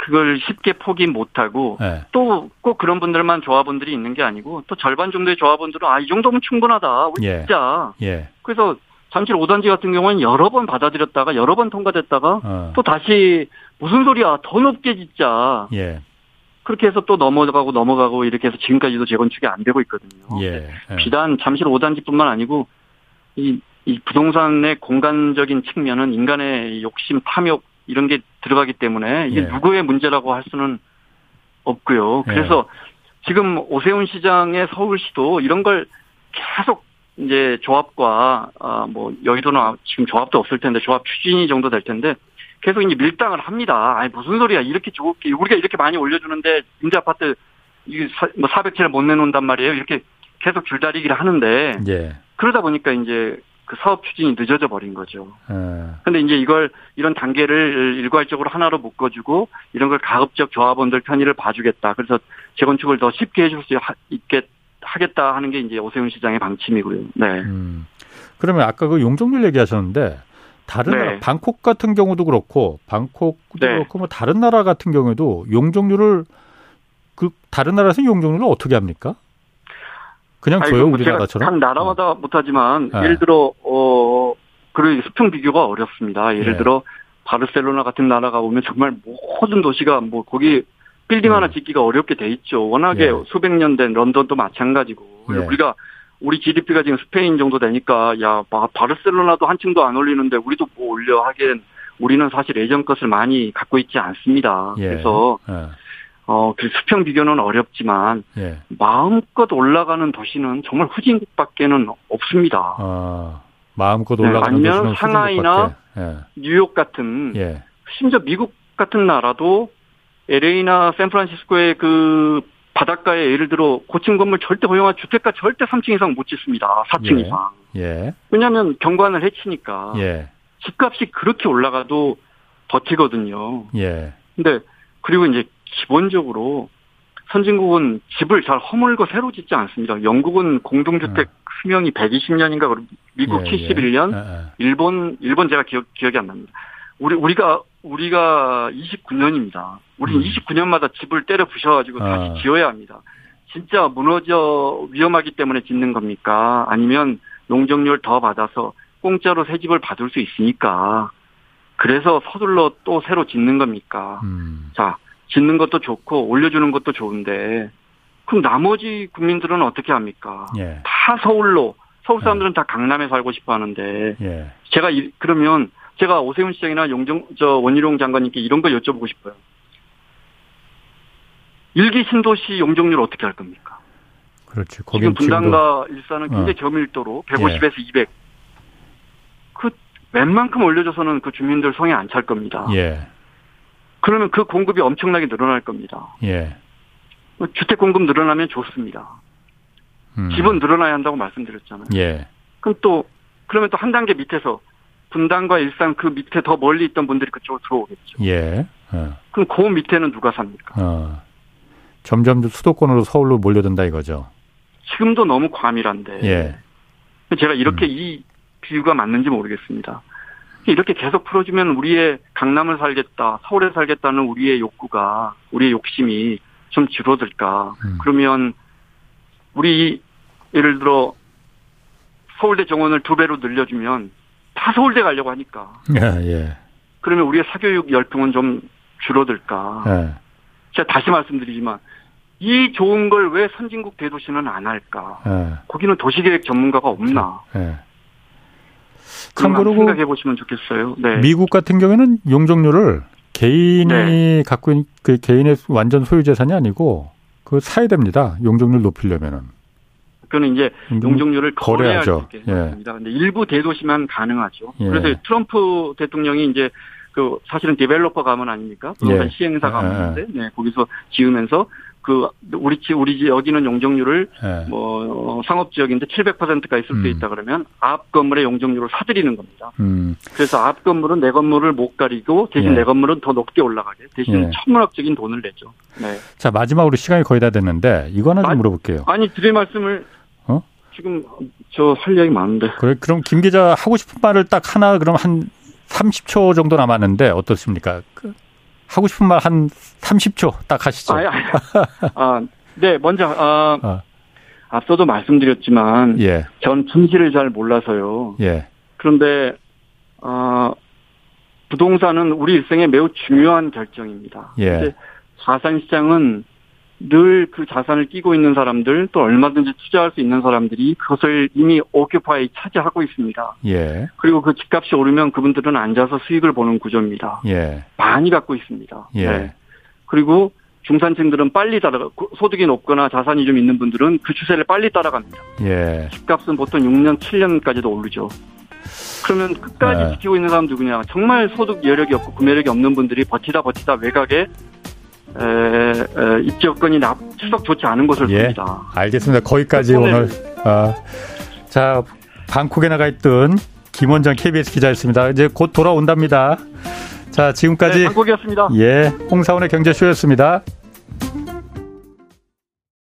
Speaker 1: 예,
Speaker 3: 그걸 쉽게 포기 못하고
Speaker 1: 예,
Speaker 3: 또꼭 그런 분들만 조합원들이 있는 게 아니고 또 절반 정도의 조합원들은 아 이 정도면 충분하다. 우리
Speaker 1: 예.
Speaker 3: 진짜.
Speaker 1: 예,
Speaker 3: 그래서 잠실 5단지 같은 경우는 여러 번 받아들였다가 여러 번 통과됐다가
Speaker 1: 어,
Speaker 3: 또 다시 무슨 소리야? 더 높게 짓자.
Speaker 1: 예,
Speaker 3: 그렇게 해서 또 넘어가고 넘어가고 이렇게 해서 지금까지도 재건축이 안 되고 있거든요.
Speaker 1: 예, 예.
Speaker 3: 비단 잠실 5단지뿐만 아니고 이, 이 부동산의 공간적인 측면은 인간의 욕심, 탐욕 이런 게 들어가기 때문에 이게
Speaker 1: 예.
Speaker 3: 누구의 문제라고 할 수는 없고요.
Speaker 1: 예.
Speaker 3: 그래서 지금 오세훈 시장의 서울시도 이런 걸 계속 이제 조합과 아, 뭐 여의도는 지금 조합도 없을 텐데 조합 추진이 정도 될 텐데 계속 이제 밀당을 합니다. 아니 무슨 소리야 이렇게 좋게 우리가 이렇게 많이 올려주는데 임대 아파트 이게 사, 뭐 400채를 못 내놓는단 말이에요. 이렇게 계속 줄다리기를 하는데
Speaker 1: 예,
Speaker 3: 그러다 보니까 이제 그 사업 추진이 늦어져 버린 거죠.
Speaker 1: 예,
Speaker 3: 근데 이제 이걸 이런 단계를 일괄적으로 하나로 묶어주고 이런 걸 가급적 조합원들 편의를 봐주겠다. 그래서 재건축을 더 쉽게 해줄 수 하- 있게 하겠다 하는 게 이제 오세훈 시장의 방침이고요. 네.
Speaker 1: 음. 그러면 아까 그 용적률 얘기하셨는데 다른
Speaker 3: 네.
Speaker 1: 나라 방콕 같은 경우도 그렇고 방콕도
Speaker 3: 네.
Speaker 1: 그렇고 뭐 다른 나라 같은 경우에도 용적률을 그 다른 나라에서 용적률을 어떻게 합니까? 그냥 줘요
Speaker 3: 뭐
Speaker 1: 우리나라처럼?
Speaker 3: 각 나라마다 못하지만
Speaker 1: 네.
Speaker 3: 예를 들어 어 그리고 수평 비교가 어렵습니다. 예를
Speaker 1: 네.
Speaker 3: 들어 바르셀로나 같은 나라가 오면 정말 모든 도시가 뭐 거기 빌딩 하나
Speaker 1: 음.
Speaker 3: 짓기가 어렵게 돼 있죠. 워낙에
Speaker 1: 예.
Speaker 3: 수백 년 된 런던도 마찬가지고
Speaker 1: 예.
Speaker 3: 우리가 우리 GDP가 지금 스페인 정도 되니까 야 바- 바르셀로나도 한층도 안 올리는데 우리도 뭐 올려 하기엔 우리는 사실 예전 것을 많이 갖고 있지 않습니다.
Speaker 1: 예.
Speaker 3: 그래서
Speaker 1: 예.
Speaker 3: 어, 그 수평 비교는 어렵지만
Speaker 1: 예.
Speaker 3: 마음껏 올라가는 도시는 정말 후진국밖에는 없습니다.
Speaker 1: 어, 마음껏
Speaker 3: 네,
Speaker 1: 올라가는
Speaker 3: 아니면
Speaker 1: 도시는
Speaker 3: 상하이나
Speaker 1: 후진국밖에.
Speaker 3: 뉴욕 같은
Speaker 1: 예. 예.
Speaker 3: 심지어 미국 같은 나라도 LA나 샌프란시스코의 그 바닷가에 예를 들어 고층 건물 절대 허용한 주택가 절대 3층 이상 못 짓습니다. 4층
Speaker 1: 예.
Speaker 3: 이상.
Speaker 1: 예.
Speaker 3: 왜냐하면 경관을 해치니까
Speaker 1: 예.
Speaker 3: 집값이 그렇게 올라가도 버티거든요.
Speaker 1: 예.
Speaker 3: 근데 그리고 이제 기본적으로 선진국은 집을 잘 허물고 새로 짓지 않습니다. 영국은 공동주택 수명이 120년인가 그럼 미국
Speaker 1: 예,
Speaker 3: 71년,
Speaker 1: 예. 예, 예.
Speaker 3: 일본 일본 제가 기억 기억이 안 납니다. 우리 우리가 우리가 29년입니다. 우리는
Speaker 1: 음.
Speaker 3: 29년마다 집을 때려 부셔가지고
Speaker 1: 아.
Speaker 3: 다시 지어야 합니다. 진짜 무너져 위험하기 때문에 짓는 겁니까? 아니면 농정률 더 받아서 공짜로 새 집을 받을 수 있으니까 그래서 서둘러 또 새로 짓는 겁니까?
Speaker 1: 음.
Speaker 3: 자, 짓는 것도 좋고 올려주는 것도 좋은데 그럼 나머지 국민들은 어떻게 합니까?
Speaker 1: 예.
Speaker 3: 다 서울로 서울 사람들은 다 강남에 살고 싶어 하는데
Speaker 1: 예.
Speaker 3: 제가 이- 그러면 제가 오세훈 시장이나 용정 저 원희룡 장관님께 이런 걸 여쭤보고 싶어요. 일기 신도시 용적률 어떻게 할 겁니까?
Speaker 1: 그렇지.
Speaker 3: 지금 분당과 일산은 굉장히
Speaker 1: 어.
Speaker 3: 저밀도로 150에서 200. 그 웬만큼 올려줘서는 그 주민들 성에 안 찰 겁니다.
Speaker 1: 예.
Speaker 3: 그러면 그 공급이 엄청나게 늘어날 겁니다.
Speaker 1: 예.
Speaker 3: 주택 공급 늘어나면 좋습니다.
Speaker 1: 음.
Speaker 3: 집은 늘어나야 한다고 말씀드렸잖아요.
Speaker 1: 예.
Speaker 3: 그럼 또 그러면 또 한 단계 밑에서 분당과 일산 그 밑에 더 멀리 있던 분들이 그쪽으로 들어오겠죠.
Speaker 1: 예. 어.
Speaker 3: 그럼 그 밑에는 누가 삽니까?
Speaker 1: 어. 점점 수도권으로 서울로 몰려든다 이거죠.
Speaker 3: 지금도 너무 과밀한데.
Speaker 1: 예.
Speaker 3: 제가 이렇게 이 비유가 맞는지 모르겠습니다. 이렇게 계속 풀어주면 우리의 강남을 살겠다, 서울에 살겠다는 우리의 욕구가, 우리의 욕심이 좀 줄어들까.
Speaker 1: 음.
Speaker 3: 그러면 우리 예를 들어 서울대 정원을 두 배로 늘려주면 다 서울대 가려고 하니까.
Speaker 1: 예. 예.
Speaker 3: 그러면 우리의 사교육 열풍은 좀 줄어들까.
Speaker 1: 예.
Speaker 3: 제가 다시 말씀드리지만 이 좋은 걸 왜 선진국 대도시는 안 할까?
Speaker 1: 예.
Speaker 3: 거기는 도시계획 전문가가 없나?
Speaker 1: 예.
Speaker 3: 참고로 생각해 보시면 좋겠어요. 네.
Speaker 1: 미국 같은 경우에는 용적률을 개인이
Speaker 3: 네.
Speaker 1: 갖고 있는 그 개인의 완전 소유 재산이 아니고 그 사야 됩니다. 용적률 높이려면은.
Speaker 3: 그거는 이제 용적률을 거래할 수
Speaker 1: 거래하죠.
Speaker 3: 있게
Speaker 1: 예.
Speaker 3: 했습니다. 근데 일부 대도시만 가능하죠.
Speaker 1: 예.
Speaker 3: 그래서 트럼프 대통령이 이제 그 사실은 디벨로퍼 가문 아닙니까? 부동산
Speaker 1: 예.
Speaker 3: 시행사
Speaker 1: 예,
Speaker 3: 가문인데 네, 거기서 지으면서 그 우리 지 우리 지 여기는 용적률을
Speaker 1: 예.
Speaker 3: 뭐 어, 상업 지역인데 700%가 있을
Speaker 1: 음.
Speaker 3: 수 있다 그러면 앞 건물의 용적률을 사들이는 겁니다.
Speaker 1: 음.
Speaker 3: 그래서 앞 건물은 내 건물을 못 가리고 대신
Speaker 1: 예.
Speaker 3: 내 건물은 더 높게 올라가게 대신
Speaker 1: 예.
Speaker 3: 천문학적인 돈을 내죠. 네.
Speaker 1: 자, 마지막으로 시간이 거의 다 됐는데 이거 하나 좀
Speaker 3: 아,
Speaker 1: 물어볼게요.
Speaker 3: 아니 드릴 말씀을
Speaker 1: 어?
Speaker 3: 지금 저할 얘기 많은데
Speaker 1: 그래, 그럼 김 기자 하고 싶은 말을 딱 하나 그럼 한 30초 정도 남았는데 어떻습니까? 그, 하고 싶은 말 한 30초 딱 하시죠.
Speaker 3: 아, 아, 아, 네, 먼저, 아,
Speaker 1: 어.
Speaker 3: 앞서도 말씀드렸지만,
Speaker 1: 예.
Speaker 3: 전 분실을 잘 몰라서요.
Speaker 1: 예.
Speaker 3: 그런데, 아, 부동산은 우리 일생에 매우 중요한 결정입니다.
Speaker 1: 예.
Speaker 3: 자산 시장은 늘 그 자산을 끼고 있는 사람들, 또 얼마든지 투자할 수 있는 사람들이 그것을 이미 오큐파이 차지하고 있습니다.
Speaker 1: 예.
Speaker 3: 그리고 그 집값이 오르면 그분들은 앉아서 수익을 보는 구조입니다.
Speaker 1: 예.
Speaker 3: 많이 갖고 있습니다.
Speaker 1: 예.
Speaker 3: 네. 그리고 중산층들은 빨리 따라가 고- 소득이 높거나 자산이 좀 있는 분들은 그 추세를 빨리 따라갑니다.
Speaker 1: 예.
Speaker 3: 집값은 보통 6년, 7년까지도 오르죠. 그러면 끝까지
Speaker 1: 네.
Speaker 3: 지키고 있는 사람 누구냐? 정말 소득 여력이 없고 구매력이 없는 분들이 버티다 버티다 외곽에 에, 에, 입지 여건이 나, 추석 좋지 않은 것을
Speaker 1: 예.
Speaker 3: 봅니다.
Speaker 1: 알겠습니다. 거기까지
Speaker 3: 오늘-
Speaker 1: 오늘 아, 자 방콕에 나가 있던 김원장 KBS 기자였습니다. 이제 곧 돌아온답니다. 자 지금까지
Speaker 3: 네, 한국이었습니다.
Speaker 1: 예 홍사원의 경제쇼였습니다.